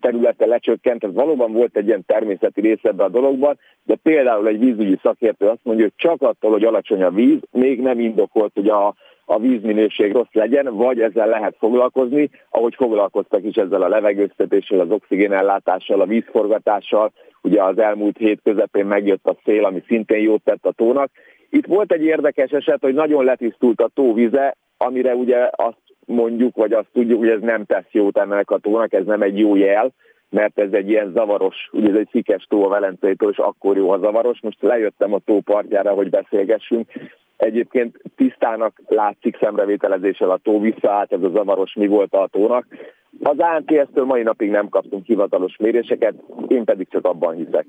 területe lecsökkent, ez valóban volt egy ilyen természeti része ebbe a dologban, de például egy vízügyi szakértő azt mondja, hogy csak attól, hogy alacsony a víz, még nem indokolt, hogy a, a vízminőség rossz legyen, vagy ezzel lehet foglalkozni, ahogy foglalkoztak is ezzel a levegőztetéssel, az oxigénellátással, a vízforgatással. Ugye az elmúlt hét közepén megjött a szél, ami szintén jót tett a tónak. Itt volt egy érdekes eset, hogy nagyon letisztult a tóvize, amire ugye azt mondjuk, vagy azt tudjuk, hogy ez nem tesz jót ennek a tónak, ez nem egy jó jel, mert ez egy ilyen zavaros, ugye ez egy szikes tó a Velencei tó, és akkor jó a zavaros. Most lejöttem a tó partjára, hogy beszélgessünk, Egyébként tisztának látszik szemrevételezéssel a tó visszaállt, ez a zavaros mi volt a tónak. Az ANTS-től mai napig nem kaptunk hivatalos méréseket, én pedig csak abban hiszek.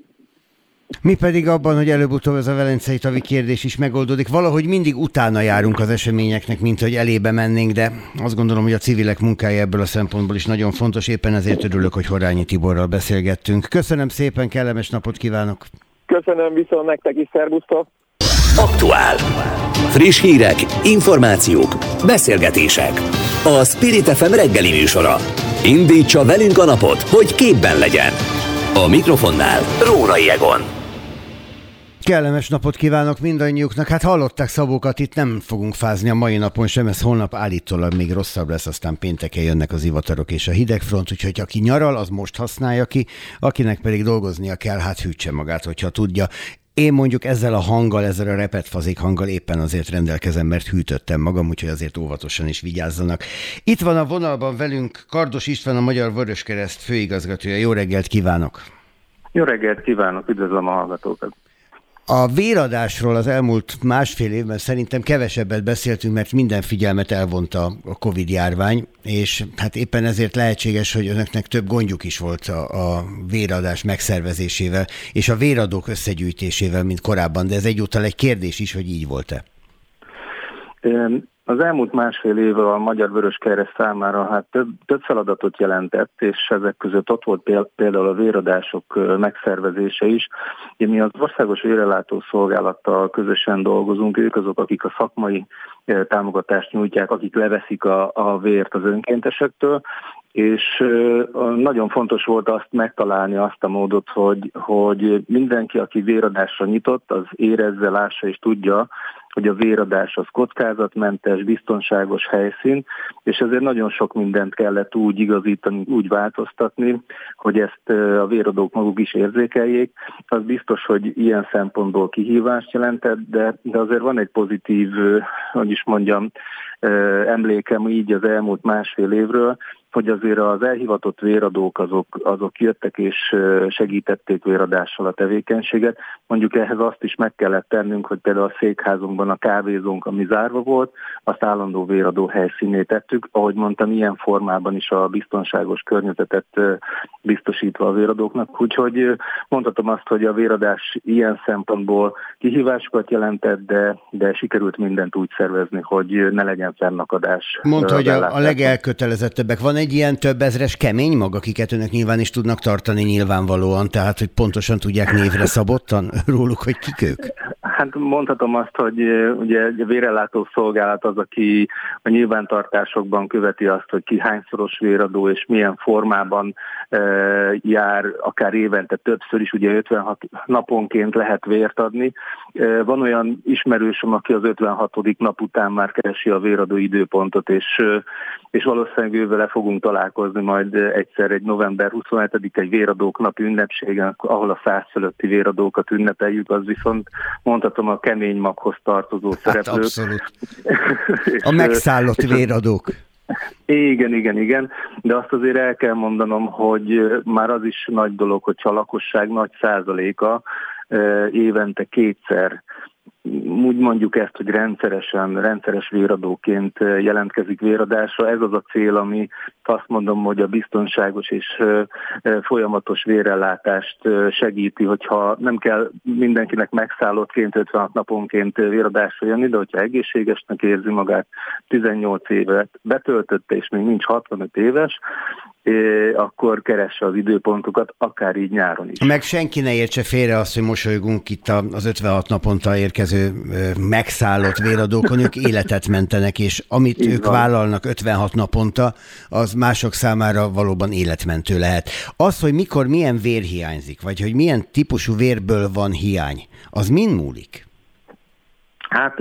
Mi pedig abban, hogy előbb-utóbb ez a velencei tavi kérdés is megoldódik. Valahogy mindig utána járunk az eseményeknek, mint hogy elébe mennénk, de azt gondolom, hogy a civilek munkája ebből a szempontból is nagyon fontos. Éppen ezért örülök, hogy Horányi Tiborral beszélgettünk. Köszönöm szépen, kellemes napot kívánok! Köszönöm viszont nektek is, szervusztok! Aktuál. Friss hírek, információk, beszélgetések. A Spirit FM reggeli műsora. Indítsa velünk a napot, hogy képben legyen. A mikrofonnál Rórai Egon. Kellemes napot kívánok mindannyiuknak. Hát hallották Szabókat, itt nem fogunk fázni a mai napon sem, ez holnap állítólag még rosszabb lesz, aztán pénteken jönnek az ivatarok és a hidegfront, úgyhogy aki nyaral, az most használja ki, akinek pedig dolgoznia kell, hát hűtse magát, hogyha tudja. Én mondjuk ezzel a hanggal, ezzel a repetfazék hanggal éppen azért rendelkezem, mert hűtöttem magam, úgyhogy azért óvatosan is vigyázzanak. Itt van a vonalban velünk Kardos István, a Magyar Vöröskereszt főigazgatója. Jó reggelt kívánok! Jó reggelt kívánok, üdvözlöm a hallgatókat! A véradásról az elmúlt másfél évben szerintem kevesebbet beszéltünk, mert minden figyelmet elvonta a Covid járvány, és hát éppen ezért lehetséges, hogy önöknek több gondjuk is volt a, a véradás megszervezésével, és a véradók összegyűjtésével, mint korábban, de ez egyúttal egy kérdés is, hogy így volt-e. Az elmúlt másfél év a Magyar Vörös Kereszt számára hát több, több feladatot jelentett, és ezek között ott volt például a véradások megszervezése is. Mi az Országos Vérelátó Szolgálattal közösen dolgozunk, ők azok, akik a szakmai támogatást nyújtják, akik leveszik a, a vért az önkéntesektől, és nagyon fontos volt azt megtalálni azt a módot, hogy, hogy mindenki, aki véradásra nyitott, az érezze, lássa és tudja, hogy a véradás az kockázatmentes, biztonságos helyszín, és ezért nagyon sok mindent kellett úgy igazítani, úgy változtatni, hogy ezt a véradók maguk is érzékeljék. Az biztos, hogy ilyen szempontból kihívást jelentett, de, de azért van egy pozitív, hogy is mondjam, emlékem így az elmúlt másfél évről, hogy azért az elhivatott véradók azok, azok jöttek és segítették véradással a tevékenységet. Mondjuk ehhez azt is meg kellett tennünk, hogy például a székházunkban a kávézónk, ami zárva volt, azt állandó véradó helyszíné tettük. Ahogy mondtam, ilyen formában is a biztonságos környezetet biztosítva a véradóknak. Úgyhogy mondhatom azt, hogy a véradás ilyen szempontból kihívásokat jelentett, de, de sikerült mindent úgy szervezni, hogy ne legyen fennakadás. Mondta, hogy a, a legelkötelezettebbek. Van egy ilyen több ezres kemény mag, akiket önök nyilván is tudnak tartani nyilvánvalóan, tehát hogy pontosan tudják névre szabottan róluk, hogy kik ők? Hát mondhatom azt, hogy ugye vérellátó szolgálat az, aki a nyilvántartásokban követi azt, hogy ki hányszoros véradó és milyen formában e, jár, akár évente többször is, ugye 56 naponként lehet vért adni. E, van olyan ismerősöm, aki az 56. nap után már keresi a véradó időpontot, és, és valószínűleg ővel fogunk találkozni majd egyszer egy november 27 egy véradók napi ünnepségen, ahol a száz fölötti véradókat ünnepeljük, az viszont mondhatom a kemény maghoz tartozó hát szereplők. Abszolút. A megszállott véradók. Igen, igen, igen, de azt azért el kell mondanom, hogy már az is nagy dolog, hogyha a lakosság nagy százaléka évente kétszer úgy mondjuk ezt, hogy rendszeresen, rendszeres véradóként jelentkezik véradásra. Ez az a cél, ami azt mondom, hogy a biztonságos és folyamatos vérellátást segíti, hogyha nem kell mindenkinek megszállottként 56 naponként véradásra jönni, de hogyha egészségesnek érzi magát, 18 évet betöltötte, és még nincs 65 éves, akkor keresse az időpontokat, akár így nyáron is. Meg senki ne értse félre azt, hogy mosolygunk itt az 56 naponta érkező megszállott véradókon, ők életet mentenek, és amit így ők van. vállalnak 56 naponta, az mások számára valóban életmentő lehet. Az, hogy mikor milyen vér hiányzik, vagy hogy milyen típusú vérből van hiány, az mind múlik? Hát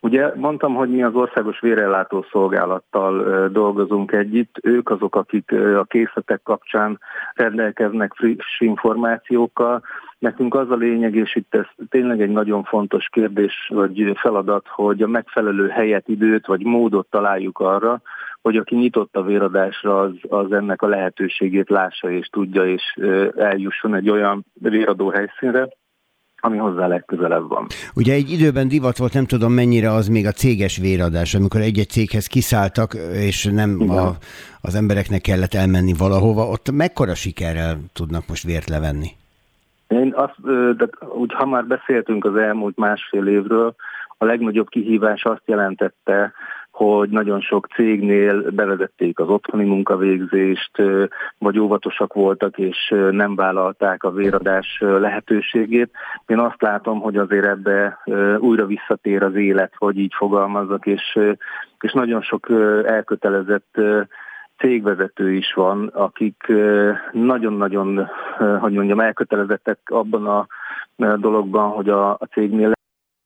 ugye mondtam, hogy mi az Országos Vérellátó Szolgálattal dolgozunk együtt. Ők azok, akik a készletek kapcsán rendelkeznek friss információkkal. Nekünk az a lényeg, és itt ez tényleg egy nagyon fontos kérdés, vagy feladat, hogy a megfelelő helyet, időt, vagy módot találjuk arra, hogy aki nyitott a véradásra, az, az ennek a lehetőségét lássa és tudja, és eljusson egy olyan véradó helyszínre, ami hozzá legközelebb van. Ugye egy időben divat volt, nem tudom mennyire az még a céges véradás, amikor egy-egy céghez kiszálltak, és nem a, az embereknek kellett elmenni valahova, ott mekkora sikerrel tudnak most vért levenni? Én azt, de úgy ha már beszéltünk az elmúlt másfél évről, a legnagyobb kihívás azt jelentette, hogy nagyon sok cégnél bevezették az otthoni munkavégzést, vagy óvatosak voltak, és nem vállalták a véradás lehetőségét. Én azt látom, hogy azért ebbe újra visszatér az élet, hogy így fogalmazzak, és, és nagyon sok elkötelezett cégvezető is van, akik nagyon-nagyon, hogy mondjam, elkötelezettek abban a dologban, hogy a, a cégnél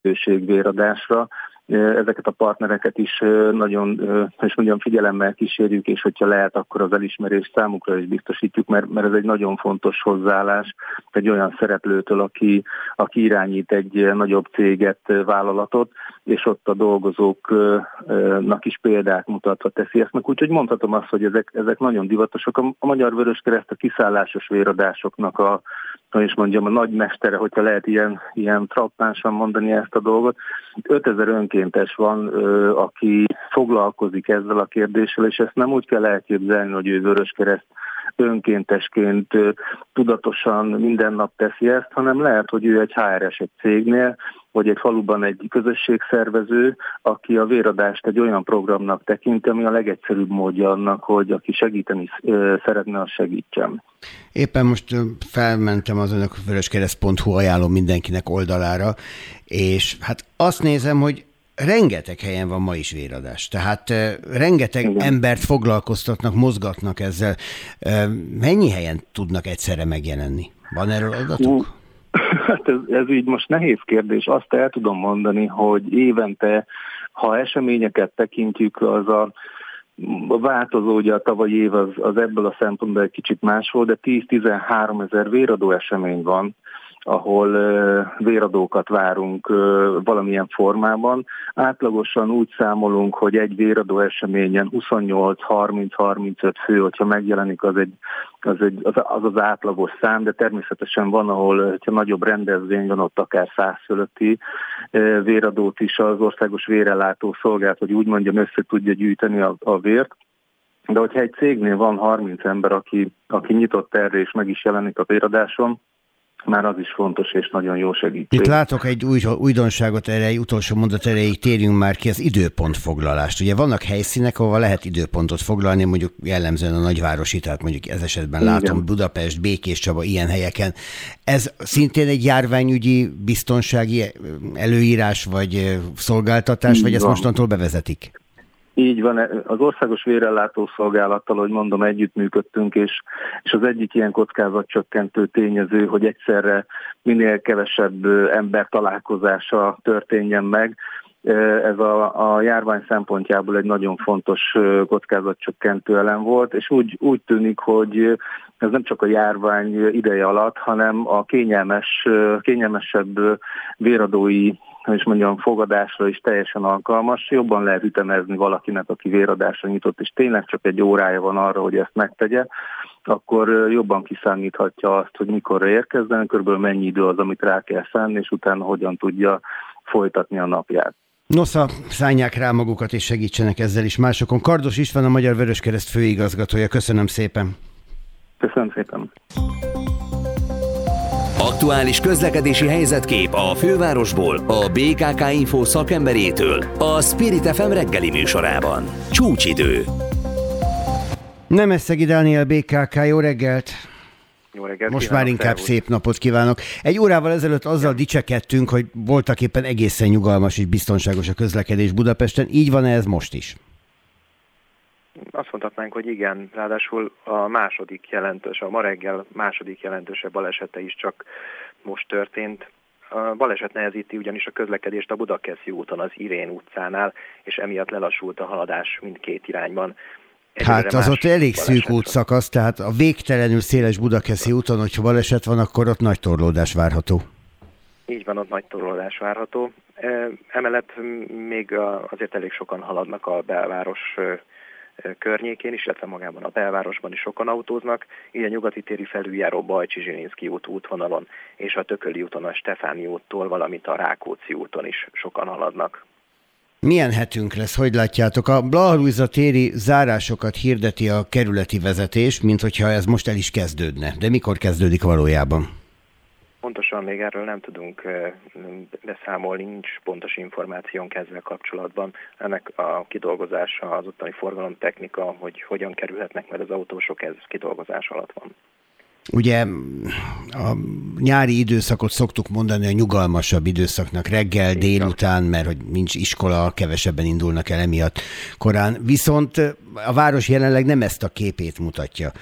lehetőség véradásra, ezeket a partnereket is nagyon, és mondjam, figyelemmel kísérjük, és hogyha lehet, akkor az elismerést számukra is biztosítjuk, mert, mert ez egy nagyon fontos hozzáállás egy olyan szereplőtől, aki, aki irányít egy nagyobb céget, vállalatot, és ott a dolgozóknak is példát mutatva teszi ezt. Úgyhogy mondhatom azt, hogy ezek, ezek nagyon divatosak. A, Magyar Vöröskereszt a kiszállásos véradásoknak a, hogy is mondjam, a nagy mestere, hogyha lehet ilyen, ilyen trappánsan mondani ezt a dolgot. 5000 önkéntes van, aki foglalkozik ezzel a kérdéssel, és ezt nem úgy kell elképzelni, hogy ő Vöröskereszt önkéntesként tudatosan minden nap teszi ezt, hanem lehet, hogy ő egy HRS egy cégnél, vagy egy faluban egy közösségszervező, aki a véradást egy olyan programnak tekinti, ami a legegyszerűbb módja annak, hogy aki segíteni szeretne, az segítsen. Éppen most felmentem az önök vöröskereszt.hu ajánlom mindenkinek oldalára, és hát azt nézem, hogy rengeteg helyen van ma is véradás. Tehát rengeteg Igen. embert foglalkoztatnak, mozgatnak ezzel. Mennyi helyen tudnak egyszerre megjelenni? Van erről adatuk? Hát ez, ez így most nehéz kérdés. Azt el tudom mondani, hogy évente, ha eseményeket tekintjük, az a változó, ugye a tavalyi év az, az ebből a szempontból egy kicsit más volt, de 10-13 ezer véradó esemény van, ahol véradókat várunk valamilyen formában. Átlagosan úgy számolunk, hogy egy véradó eseményen 28-30-35 fő, hogyha megjelenik, az, egy, az, egy, az, az átlagos szám, de természetesen van, ahol, hogyha nagyobb rendezvény van, ott akár 100 fölötti véradót is az országos vérellátó szolgált, hogy úgy mondjam, össze tudja gyűjteni a, a vért. De hogyha egy cégnél van 30 ember, aki, aki nyitott erre és meg is jelenik a véradáson, már az is fontos és nagyon jó segítség. Itt látok egy új, újdonságot erre, utolsó mondat erejéig térjünk már ki, az időpontfoglalást. Ugye vannak helyszínek, ahol lehet időpontot foglalni, mondjuk jellemzően a nagyvárosi, tehát mondjuk ez esetben Igen. látom Budapest, Békés Csaba, ilyen helyeken. Ez szintén egy járványügyi biztonsági előírás vagy szolgáltatás, Így vagy ezt mostantól bevezetik? Így van, az Országos Vérellátó Szolgálattal, hogy mondom, együttműködtünk, és, és az egyik ilyen kockázatcsökkentő tényező, hogy egyszerre minél kevesebb ember találkozása történjen meg. Ez a, a járvány szempontjából egy nagyon fontos kockázatcsökkentő elem volt, és úgy, úgy tűnik, hogy ez nem csak a járvány ideje alatt, hanem a kényelmes, kényelmesebb véradói és mondjam, fogadásra is teljesen alkalmas. Jobban lehet ütemezni valakinek, aki véradásra nyitott, és tényleg csak egy órája van arra, hogy ezt megtegye, akkor jobban kiszámíthatja azt, hogy mikor érkezzen, körülbelül mennyi idő az, amit rá kell szánni, és utána hogyan tudja folytatni a napját. Nosza, szállják rá magukat és segítsenek ezzel is másokon. Kardos István a Magyar Vöröskereszt főigazgatója. Köszönöm szépen. Köszönöm szépen. Aktuális közlekedési helyzetkép a fővárosból, a BKK Info szakemberétől, a Spirit FM reggeli műsorában. Csúcsidő. Nem Eszegi Dániel BKK, jó reggelt! Jó reggelt, Most már inkább szép napot kívánok. Egy órával ezelőtt azzal ja. dicsekedtünk, hogy voltak éppen egészen nyugalmas és biztonságos a közlekedés Budapesten. Így van -e ez most is? Azt mondhatnánk, hogy igen, ráadásul a második jelentős, a ma reggel második jelentősebb balesete is csak most történt. A baleset nehezíti ugyanis a közlekedést a Budakeszi úton, az Irén utcánál, és emiatt lelassult a haladás mindkét irányban. Egyre hát az ott elég szűk útszakasz, tehát a végtelenül széles Budakeszi úton, hogyha baleset van, akkor ott nagy torlódás várható. Így van, ott nagy torlódás várható. Emellett még azért elég sokan haladnak a belváros környékén is, illetve magában a belvárosban is sokan autóznak, így a nyugati téri felüljáró Bajcsi Zsilinszki út útvonalon és a Tököli úton a Stefáni úttól, valamint a Rákóczi úton is sokan haladnak. Milyen hetünk lesz, hogy látjátok? A Blahalújza téri zárásokat hirdeti a kerületi vezetés, mint hogyha ez most el is kezdődne. De mikor kezdődik valójában? Pontosan még erről nem tudunk beszámolni, nincs pontos információnk ezzel kapcsolatban. Ennek a kidolgozása, az ottani forgalomtechnika, hogy hogyan kerülhetnek meg az autósok, ez kidolgozás alatt van. Ugye a nyári időszakot szoktuk mondani a nyugalmasabb időszaknak, reggel, délután, mert hogy nincs iskola, kevesebben indulnak el emiatt korán. Viszont a város jelenleg nem ezt a képét mutatja.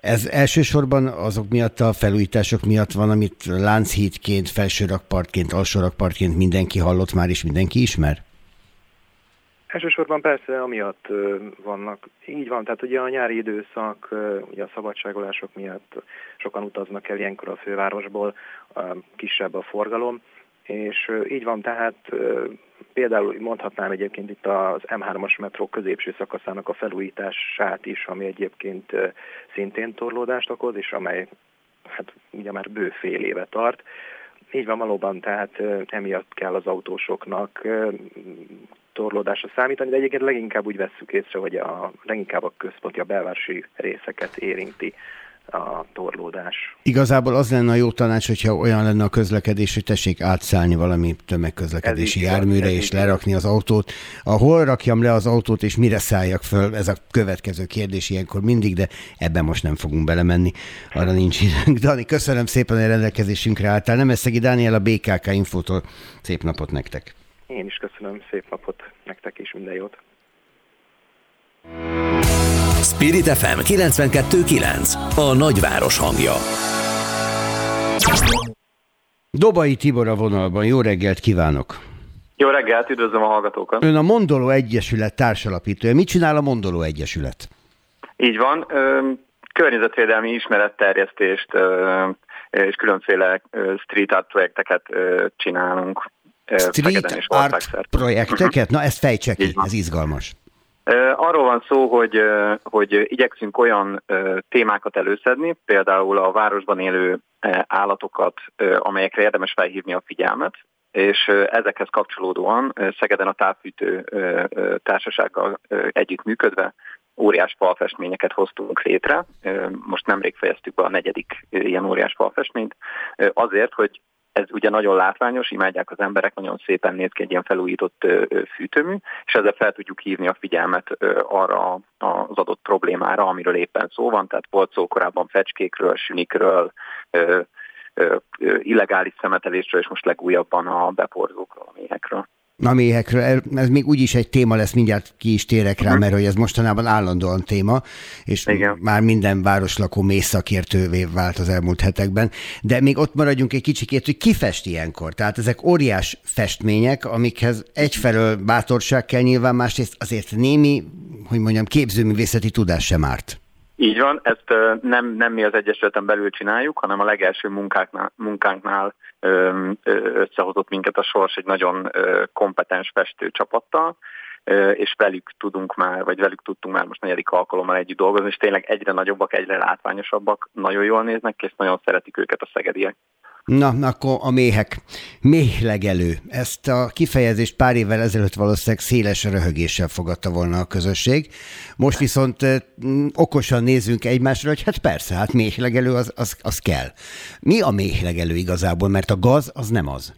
Ez elsősorban azok miatt a felújítások miatt van, amit Lánchídként, felsőrakpartként, alsórakpartként mindenki hallott már, és mindenki ismer? Elsősorban persze amiatt vannak. Így van, tehát ugye a nyári időszak, ugye a szabadságolások miatt sokan utaznak el ilyenkor a fővárosból, kisebb a forgalom, és így van, tehát például mondhatnám egyébként itt az M3-as metró középső szakaszának a felújítását is, ami egyébként szintén torlódást okoz, és amely hát ugye már bő fél éve tart. Így van valóban, tehát emiatt kell az autósoknak torlódásra számítani, de egyébként leginkább úgy vesszük észre, hogy a leginkább a központi, a belvárosi részeket érinti a torlódás. Igazából az lenne a jó tanács, hogyha olyan lenne a közlekedés, hogy tessék átszállni valami tömegközlekedési járműre és lerakni az autót. Hol rakjam le az autót és mire szálljak föl? Ez a következő kérdés ilyenkor mindig, de ebben most nem fogunk belemenni. Arra nincs időnk. Dani, köszönöm szépen, hogy rendelkezésünkre álltál. Nem Eszegi Dániel a BKK Infótól. Szép napot nektek! Én is köszönöm, szép napot nektek is, minden jót! Spirit FM 92.9 A nagyváros hangja Dobai Tibor a vonalban, jó reggelt kívánok! Jó reggelt, üdvözlöm a hallgatókat! Ön a Mondoló Egyesület társalapítója. Mit csinál a Mondoló Egyesület? Így van, környezetvédelmi ismeretterjesztést és különféle street art projekteket csinálunk. Street art projekteket? Na ezt fejtsek ki, ez izgalmas. Arról van szó, hogy, hogy igyekszünk olyan témákat előszedni, például a városban élő állatokat, amelyekre érdemes felhívni a figyelmet, és ezekhez kapcsolódóan Szegeden a távfűtő társasággal együtt működve óriás falfestményeket hoztunk létre. Most nemrég fejeztük be a negyedik ilyen óriás falfestményt, azért, hogy ez ugye nagyon látványos, imádják az emberek, nagyon szépen néz ki egy ilyen felújított fűtőmű, és ezzel fel tudjuk hívni a figyelmet arra az adott problémára, amiről éppen szó van, tehát volt szó korábban fecskékről, sünikről, illegális szemetelésről, és most legújabban a beporzókról, a méhekről a méhekről. Ez még úgyis egy téma lesz, mindjárt ki is térek rá, uh-huh. mert hogy ez mostanában állandóan téma, és Igen. már minden városlakó mészakértővé vált az elmúlt hetekben. De még ott maradjunk egy kicsikét, hogy ki fest ilyenkor. Tehát ezek óriás festmények, amikhez egyfelől bátorság kell nyilván, másrészt azért némi, hogy mondjam, képzőművészeti tudás sem árt. Így van, ezt nem, nem mi az Egyesületen belül csináljuk, hanem a legelső munkáknál, munkánknál összehozott minket a sors egy nagyon kompetens festő csapattal, és velük tudunk már, vagy velük tudtunk már most negyedik alkalommal együtt dolgozni, és tényleg egyre nagyobbak, egyre látványosabbak, nagyon jól néznek, és nagyon szeretik őket a szegediek. Na, akkor a méhek. Méhlegelő. Ezt a kifejezést pár évvel ezelőtt valószínűleg széles röhögéssel fogadta volna a közösség. Most viszont okosan nézünk egymásra, hogy hát persze, hát méhlegelő az, az, az kell. Mi a méhlegelő igazából? Mert a gaz az nem az.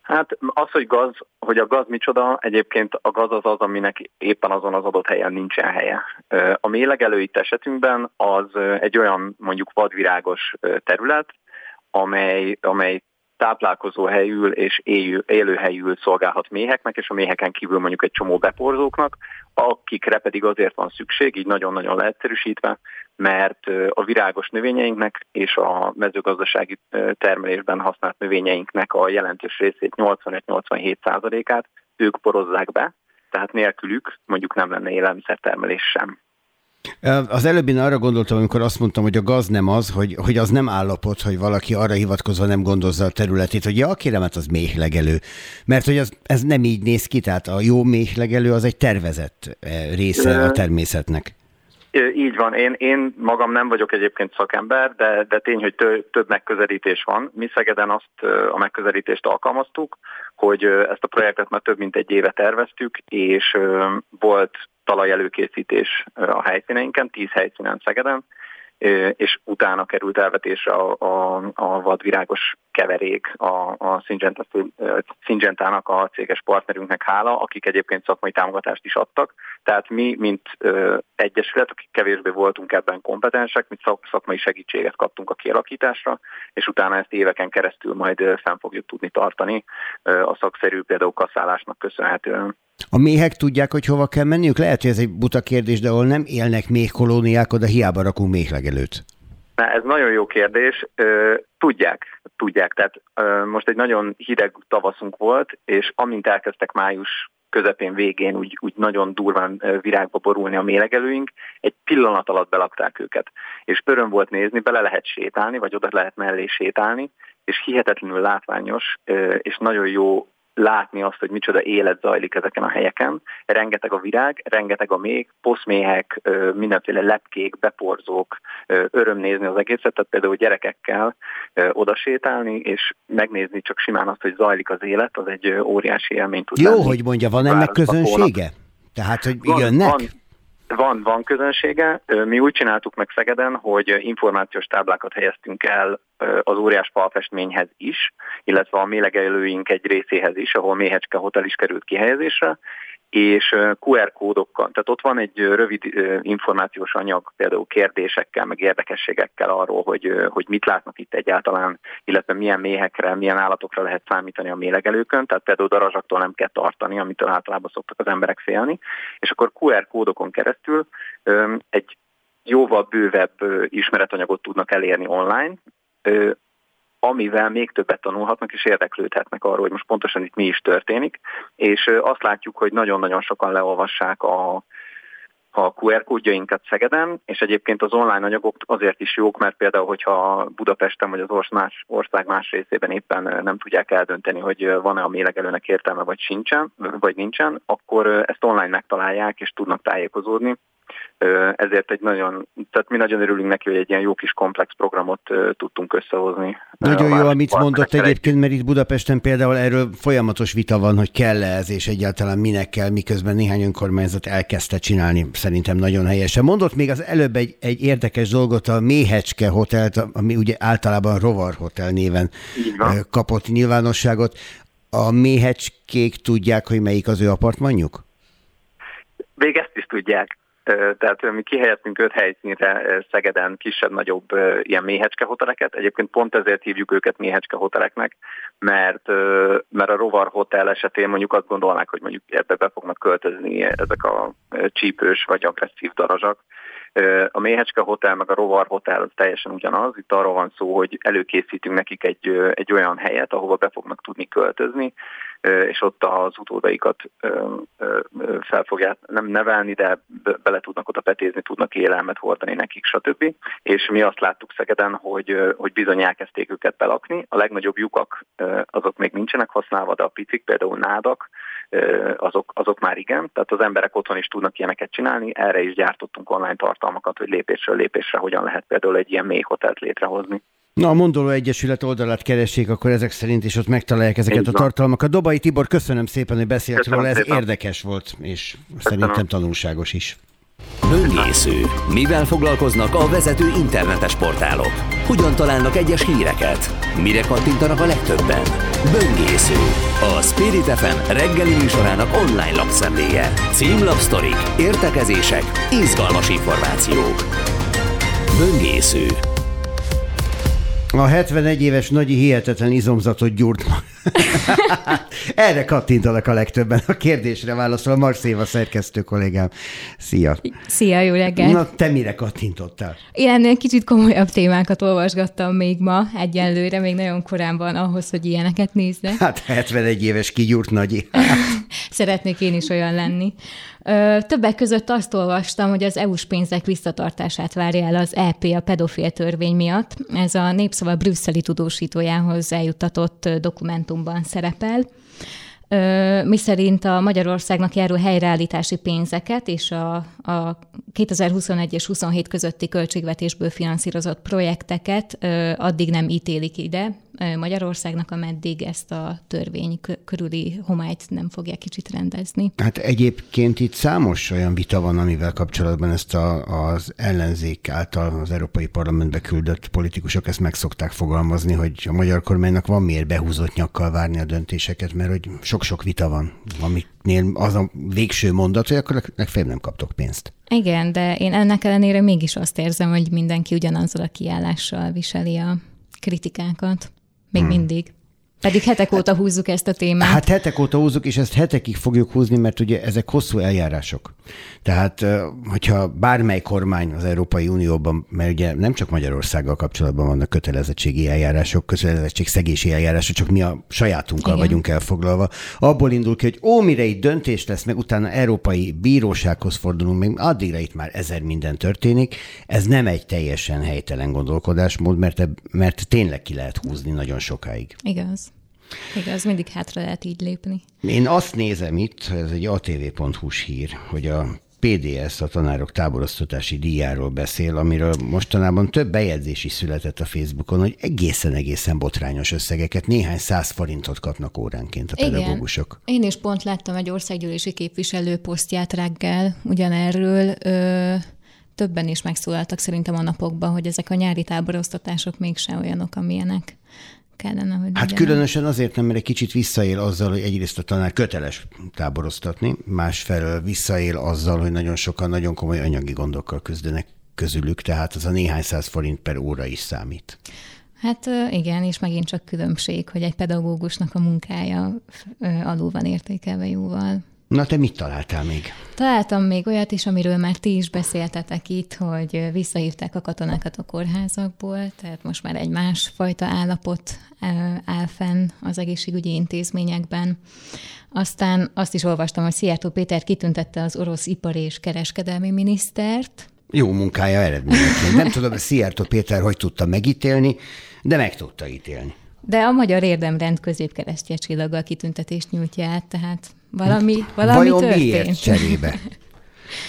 Hát az, hogy gaz, hogy a gaz micsoda, egyébként a gaz az az, aminek éppen azon az adott helyen nincsen helye. A mélegelő itt esetünkben az egy olyan mondjuk vadvirágos terület, amely, amely táplálkozó helyül és élő, élőhelyül szolgálhat méheknek, és a méheken kívül mondjuk egy csomó beporzóknak, akikre pedig azért van szükség, így nagyon-nagyon leegyszerűsítve, mert a virágos növényeinknek és a mezőgazdasági termelésben használt növényeinknek a jelentős részét, 85-87 százalékát ők porozzák be, tehát nélkülük mondjuk nem lenne élelmiszertermelés sem. Az előbb én arra gondoltam, amikor azt mondtam, hogy a gaz nem az, hogy, hogy az nem állapot, hogy valaki arra hivatkozva nem gondozza a területét, hogy ja, kérem, hát az méhlegelő. Mert hogy az, ez nem így néz ki, tehát a jó méhlegelő az egy tervezett része a természetnek. Így van, én, én magam nem vagyok egyébként szakember, de, de tény, hogy tö, több megközelítés van. Mi Szegeden azt a megközelítést alkalmaztuk, hogy ezt a projektet már több mint egy éve terveztük, és volt talajelőkészítés a helyszíneinken, 10 helyszínen Szegeden, és utána került elvetésre a, a, a vadvirágos keverék a, a Syngenta-nak a céges partnerünknek hála, akik egyébként szakmai támogatást is adtak, Tehát mi, mint ö, egyesület, akik kevésbé voltunk ebben kompetensek, mi szak, szakmai segítséget kaptunk a kialakításra, és utána ezt éveken keresztül majd fenn fogjuk tudni tartani ö, a szakszerű például kaszálásnak köszönhetően. A méhek tudják, hogy hova kell menniük? Lehet, hogy ez egy buta kérdés, de ahol nem élnek még kolóniák, oda hiába rakunk méhlegelőt. Na, ez nagyon jó kérdés. Tudják, tudják. Tehát most egy nagyon hideg tavaszunk volt, és amint elkezdtek május közepén, végén úgy, úgy nagyon durván virágba borulni a mélegelőink, egy pillanat alatt belakták őket. És öröm volt nézni, bele lehet sétálni, vagy oda lehet mellé sétálni, és hihetetlenül látványos, és nagyon jó látni azt, hogy micsoda élet zajlik ezeken a helyeken. Rengeteg a virág, rengeteg a még, poszméhek, mindenféle lepkék, beporzók, öröm nézni az egészet, tehát például gyerekekkel oda sétálni, és megnézni csak simán azt, hogy zajlik az élet, az egy óriási élmény tud Jó, lenni. hogy mondja, van ennek közönsége? Tehát, hogy van, jönnek? Van, van, van közönsége. Mi úgy csináltuk meg Szegeden, hogy információs táblákat helyeztünk el az óriás falfestményhez is, illetve a mélegelőink egy részéhez is, ahol Méhecske Hotel is került kihelyezésre, és QR kódokkal, tehát ott van egy rövid információs anyag, például kérdésekkel, meg érdekességekkel arról, hogy, hogy mit látnak itt egyáltalán, illetve milyen méhekre, milyen állatokra lehet számítani a mélegelőkön, tehát például darazsaktól nem kell tartani, amitől általában szoktak az emberek félni, és akkor QR kódokon keresztül egy jóval bővebb ismeretanyagot tudnak elérni online, amivel még többet tanulhatnak és érdeklődhetnek arról, hogy most pontosan itt mi is történik, és azt látjuk, hogy nagyon-nagyon sokan leolvassák a, a QR kódjainkat Szegeden, és egyébként az online anyagok azért is jók, mert például, hogyha Budapesten vagy az ország más részében éppen nem tudják eldönteni, hogy van-e a mélegelőnek értelme, vagy sincsen, vagy nincsen, akkor ezt online megtalálják, és tudnak tájékozódni, ezért egy nagyon, tehát mi nagyon örülünk neki, hogy egy ilyen jó kis komplex programot tudtunk összehozni. Nagyon jó, amit mondott egyébként, mert itt Budapesten például erről folyamatos vita van, hogy kell-e ez, és egyáltalán minek kell, miközben néhány önkormányzat elkezdte csinálni, szerintem nagyon helyesen. Mondott még az előbb egy, egy érdekes dolgot, a Méhecske Hotelt, ami ugye általában Rovar Hotel néven kapott nyilvánosságot. A méhecskék tudják, hogy melyik az ő apartmanjuk? Még ezt is tudják. Tehát mi kihelyeztünk öt helyszínre Szegeden kisebb-nagyobb ilyen méhecske hoteleket. Egyébként pont ezért hívjuk őket méhecske hoteleknek, mert, mert a Rovar Hotel esetén mondjuk azt gondolnák, hogy mondjuk ebbe be fognak költözni ezek a csípős vagy agresszív darazsak. A Méhecske Hotel meg a Rovar Hotel az teljesen ugyanaz. Itt arról van szó, hogy előkészítünk nekik egy, egy olyan helyet, ahova be fognak tudni költözni, és ott az utódaikat fel fogják nem nevelni, de bele tudnak oda petézni, tudnak élelmet hordani nekik, stb. És mi azt láttuk Szegeden, hogy, hogy bizony elkezdték őket belakni. A legnagyobb lyukak azok még nincsenek használva, de a picik, például nádak, azok, azok már igen. Tehát az emberek otthon is tudnak ilyeneket csinálni. Erre is gyártottunk online tartalmakat, hogy lépésről lépésre hogyan lehet például egy ilyen mély hotelt létrehozni. Na, a Mondoló Egyesület oldalát keressék, akkor ezek szerint is ott megtalálják ezeket a tartalmakat. Dobai Tibor, köszönöm szépen, hogy beszélt köszönöm róla, ez szépen. érdekes volt, és köszönöm. szerintem tanulságos is. Böngésző. Mivel foglalkoznak a vezető internetes portálok? Hogyan találnak egyes híreket? Mire kattintanak a legtöbben? Böngésző. A Spirit FM reggeli műsorának online lapszemléje. Címlapsztorik, értekezések, izgalmas információk. Böngésző. A 71 éves nagyi hihetetlen izomzatot gyúrt Erre kattintanak a legtöbben a kérdésre válaszol. Marszéva szerkesztő kollégám. Szia! Szia, jó reggelt! Na, te mire kattintottál? Ilyen kicsit komolyabb témákat olvasgattam még ma, egyenlőre, még nagyon korán van ahhoz, hogy ilyeneket néznek. Hát 71 éves kigyúrt nagyi. Szeretnék én is olyan lenni. Többek között azt olvastam, hogy az EU-s pénzek visszatartását várja el az EP a pedofil törvény miatt. Ez a népszava brüsszeli tudósítójához eljutatott dokumentumban szerepel mi szerint a Magyarországnak járó helyreállítási pénzeket és a, a 2021 és 27 közötti költségvetésből finanszírozott projekteket addig nem ítélik ide Magyarországnak, ameddig ezt a törvény körüli homályt nem fogják kicsit rendezni. Hát egyébként itt számos olyan vita van, amivel kapcsolatban ezt a, az ellenzék által az Európai Parlamentbe küldött politikusok ezt meg szokták fogalmazni, hogy a magyar kormánynak van miért behúzott nyakkal várni a döntéseket, mert hogy sok-sok vita van, amiknél az a végső mondat, hogy akkor legfeljebb nem kaptok pénzt. Igen, de én ennek ellenére mégis azt érzem, hogy mindenki ugyanazzal a kiállással viseli a kritikákat. Még hmm. mindig. Pedig hetek óta húzzuk ezt a témát. Hát hetek óta húzzuk, és ezt hetekig fogjuk húzni, mert ugye ezek hosszú eljárások. Tehát, hogyha bármely kormány az Európai Unióban, mert ugye nem csak Magyarországgal kapcsolatban vannak kötelezettségi eljárások, kötelezettségszegési eljárások, csak mi a sajátunkkal Igen. vagyunk elfoglalva, abból indul ki, hogy ó, mire itt döntés lesz, meg utána Európai Bírósághoz fordulunk, még addigra itt már ezer minden történik. Ez nem egy teljesen helytelen gondolkodásmód, mert, mert tényleg ki lehet húzni nagyon sokáig. Igaz. Igaz, mindig hátra lehet így lépni. Én azt nézem itt, ez egy atv.hu-s hír, hogy a PDS, a tanárok táboroztatási díjáról beszél, amiről mostanában több bejegyzés is született a Facebookon, hogy egészen-egészen botrányos összegeket, néhány száz forintot kapnak óránként a pedagógusok. Igen. Én is pont láttam egy országgyűlési képviselő posztját reggel ugyanerről. Ö, többen is megszólaltak szerintem a napokban, hogy ezek a nyári táboroztatások mégsem olyanok, amilyenek kellene, hogy Hát legyen. különösen azért nem, mert egy kicsit visszaél azzal, hogy egyrészt a tanár köteles táboroztatni, másfelől visszaél azzal, hogy nagyon sokan nagyon komoly anyagi gondokkal küzdenek közülük, tehát az a néhány száz forint per óra is számít. Hát igen, és megint csak különbség, hogy egy pedagógusnak a munkája alul van értékelve jóval. Na, te mit találtál még? Találtam még olyat is, amiről már ti is beszéltetek itt, hogy visszahívták a katonákat a kórházakból, tehát most már egy másfajta állapot áll fenn az egészségügyi intézményekben. Aztán azt is olvastam, hogy Szijjártó Péter kitüntette az orosz ipar és kereskedelmi minisztert. Jó munkája eredményeként. Nem tudom, hogy Szijjártó Péter hogy tudta megítélni, de meg tudta ítélni. De a magyar érdemrend középkeresztje csillaggal kitüntetést nyújtja át, tehát valami, valami Vajon történt. miért cserébe?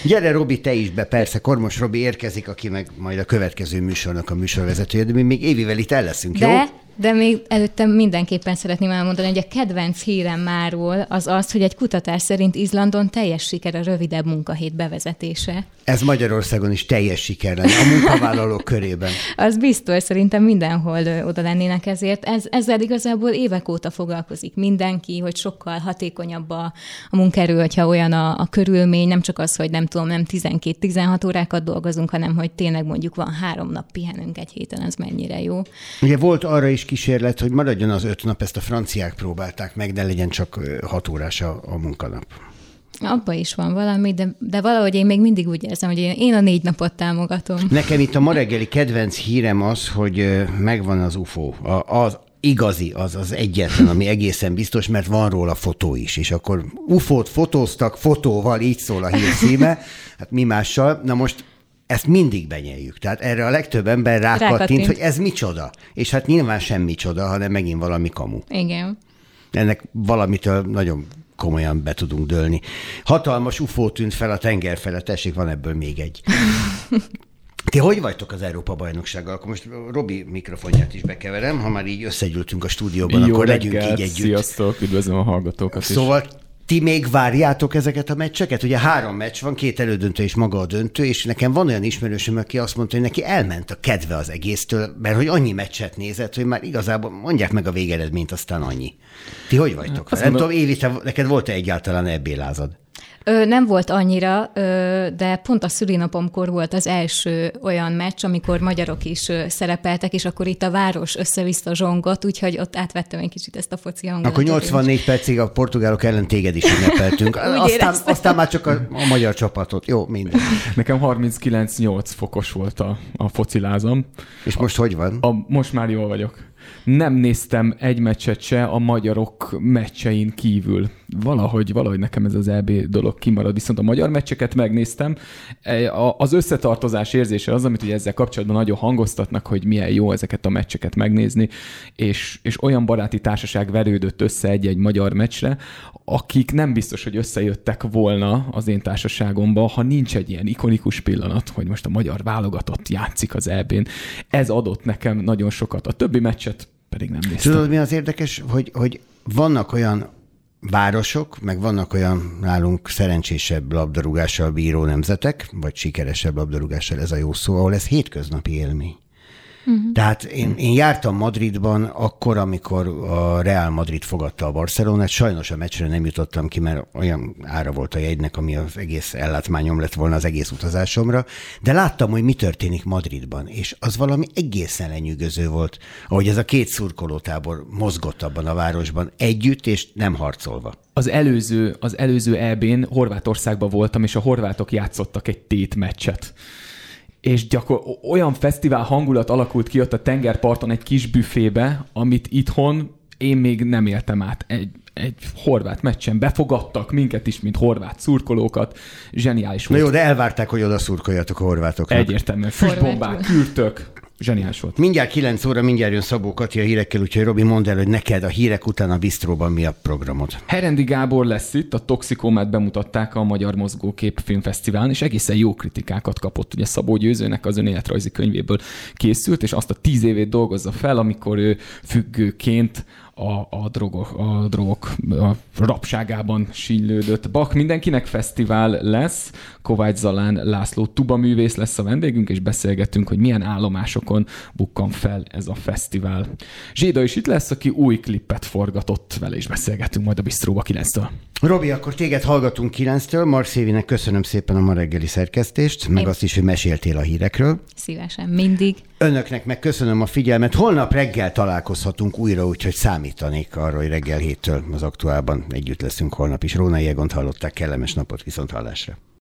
Gyere, Robi, te is be, persze, Kormos Robi érkezik, aki meg majd a következő műsornak a műsorvezetője, de mi még évivel itt el leszünk, de, jó? De még előtte mindenképpen szeretném elmondani, hogy a kedvenc hírem máról az az, hogy egy kutatás szerint Izlandon teljes siker a rövidebb munkahét bevezetése. Ez Magyarországon is teljes siker lenne a munkavállalók körében. Az biztos, szerintem mindenhol oda lennének ezért. Ez, ezzel igazából évek óta foglalkozik mindenki, hogy sokkal hatékonyabb a, a munkerő, hogyha olyan a, a körülmény, nem csak az, hogy nem tudom, nem 12-16 órákat dolgozunk, hanem hogy tényleg mondjuk van három nap pihenünk egy héten, ez mennyire jó. Ugye volt arra is kísérlet, hogy maradjon az öt nap, ezt a franciák próbálták meg, de legyen csak hat órás a, a munkanap. Abba is van valami, de, de valahogy én még mindig úgy érzem, hogy én, én a négy napot támogatom. Nekem itt a ma reggeli kedvenc hírem az, hogy megvan az UFO. A, az igazi, az az egyetlen, ami egészen biztos, mert van róla fotó is, és akkor UFO-t fotóztak fotóval, így szól a hír címe, hát mi mással. Na most ezt mindig benyeljük. Tehát erre a legtöbb ember rákattint, hogy ez micsoda. És hát nyilván semmi csoda, hanem megint valami kamu. Igen. Ennek valamitől nagyon komolyan be tudunk dőlni. Hatalmas UFO tűnt fel a tenger felett, tessék, van ebből még egy. Ti hogy vagytok az Európa-bajnoksággal? Akkor most Robi mikrofonját is bekeverem, ha már így összegyűltünk a stúdióban, Jó akkor reggelt, legyünk így együtt. Sziasztok, üdvözlöm a hallgatókat Szóval is ti még várjátok ezeket a meccseket? Ugye három meccs van, két elődöntő és maga a döntő, és nekem van olyan ismerősöm, aki azt mondta, hogy neki elment a kedve az egésztől, mert hogy annyi meccset nézett, hogy már igazából mondják meg a végeredményt, aztán annyi. Ti hogy vagytok? Hát, Nem tudom, Évi, te, neked volt-e egyáltalán ebbélázad? Ö, nem volt annyira, ö, de pont a szülinapomkor volt az első olyan meccs, amikor magyarok is ö, szerepeltek, és akkor itt a város össze-vissza zsongott, úgyhogy ott átvettem egy kicsit ezt a foci hangulatot. Akkor 84 is. percig a portugálok ellen téged is ünnepeltünk. aztán, aztán már csak a, a magyar csapatot. Jó, minden. Nekem 39-8 fokos volt a, a focilázom. És most a, hogy van? A, most már jól vagyok nem néztem egy meccset se a magyarok meccsein kívül. Valahogy, valahogy nekem ez az EB dolog kimarad, viszont a magyar meccseket megnéztem. E, az összetartozás érzése az, amit ugye ezzel kapcsolatban nagyon hangoztatnak, hogy milyen jó ezeket a meccseket megnézni, és, és olyan baráti társaság verődött össze egy-egy magyar meccsre, akik nem biztos, hogy összejöttek volna az én társaságomba, ha nincs egy ilyen ikonikus pillanat, hogy most a magyar válogatott játszik az EB-n. Ez adott nekem nagyon sokat. A többi meccset pedig nem néztem. Tudod, mi az érdekes, hogy, hogy vannak olyan városok, meg vannak olyan nálunk szerencsésebb labdarúgással bíró nemzetek, vagy sikeresebb labdarúgással, ez a jó szó, ahol ez hétköznapi élmény. Uh-huh. Tehát én, én jártam Madridban akkor, amikor a Real Madrid fogadta a Barcelonát. Sajnos a meccsre nem jutottam ki, mert olyan ára volt a jegynek, ami az egész ellátmányom lett volna az egész utazásomra. De láttam, hogy mi történik Madridban, és az valami egészen lenyűgöző volt, ahogy ez a két szurkolótábor mozgott abban a városban együtt, és nem harcolva. Az előző, az előző EB-n Horvátországban voltam, és a horvátok játszottak egy tét meccset és gyakor olyan fesztivál hangulat alakult ki ott a tengerparton egy kis büfébe, amit itthon én még nem éltem át. Egy, egy horvát meccsen befogadtak minket is, mint horvát szurkolókat. Zseniális volt. Na jó, de elvárták, hogy oda szurkoljatok a horvátoknak. Egyértelműen. Füstbombák, kürtök, Zseniális volt. Mindjárt 9 óra, mindjárt jön Szabó Kati a hírekkel, úgyhogy Robi, mondd el, hogy neked a hírek után a bistróban mi a programod. Herendi Gábor lesz itt, a Toxikomát bemutatták a Magyar Mozgókép Filmfesztiválon, és egészen jó kritikákat kapott. Ugye Szabó Győzőnek az önéletrajzi könyvéből készült, és azt a tíz évét dolgozza fel, amikor ő függőként a, a, drogok, a drogok a rapságában sínylődött. Bak mindenkinek fesztivál lesz, Kovács Zalán László tuba művész lesz a vendégünk, és beszélgetünk, hogy milyen állomásokon bukkan fel ez a fesztivál. Zséda is itt lesz, aki új klippet forgatott, vele is beszélgetünk majd a Bistróba 9-től. Robi, akkor téged hallgatunk 9-től. Mark köszönöm szépen a ma reggeli szerkesztést, meg Én... azt is, hogy meséltél a hírekről. Szívesen, mindig. Önöknek meg köszönöm a figyelmet. Holnap reggel találkozhatunk újra, úgyhogy számítanék arra, hogy reggel héttől az aktuálban együtt leszünk holnap is. Róna Jegont hallották, kellemes napot, viszont hallásra.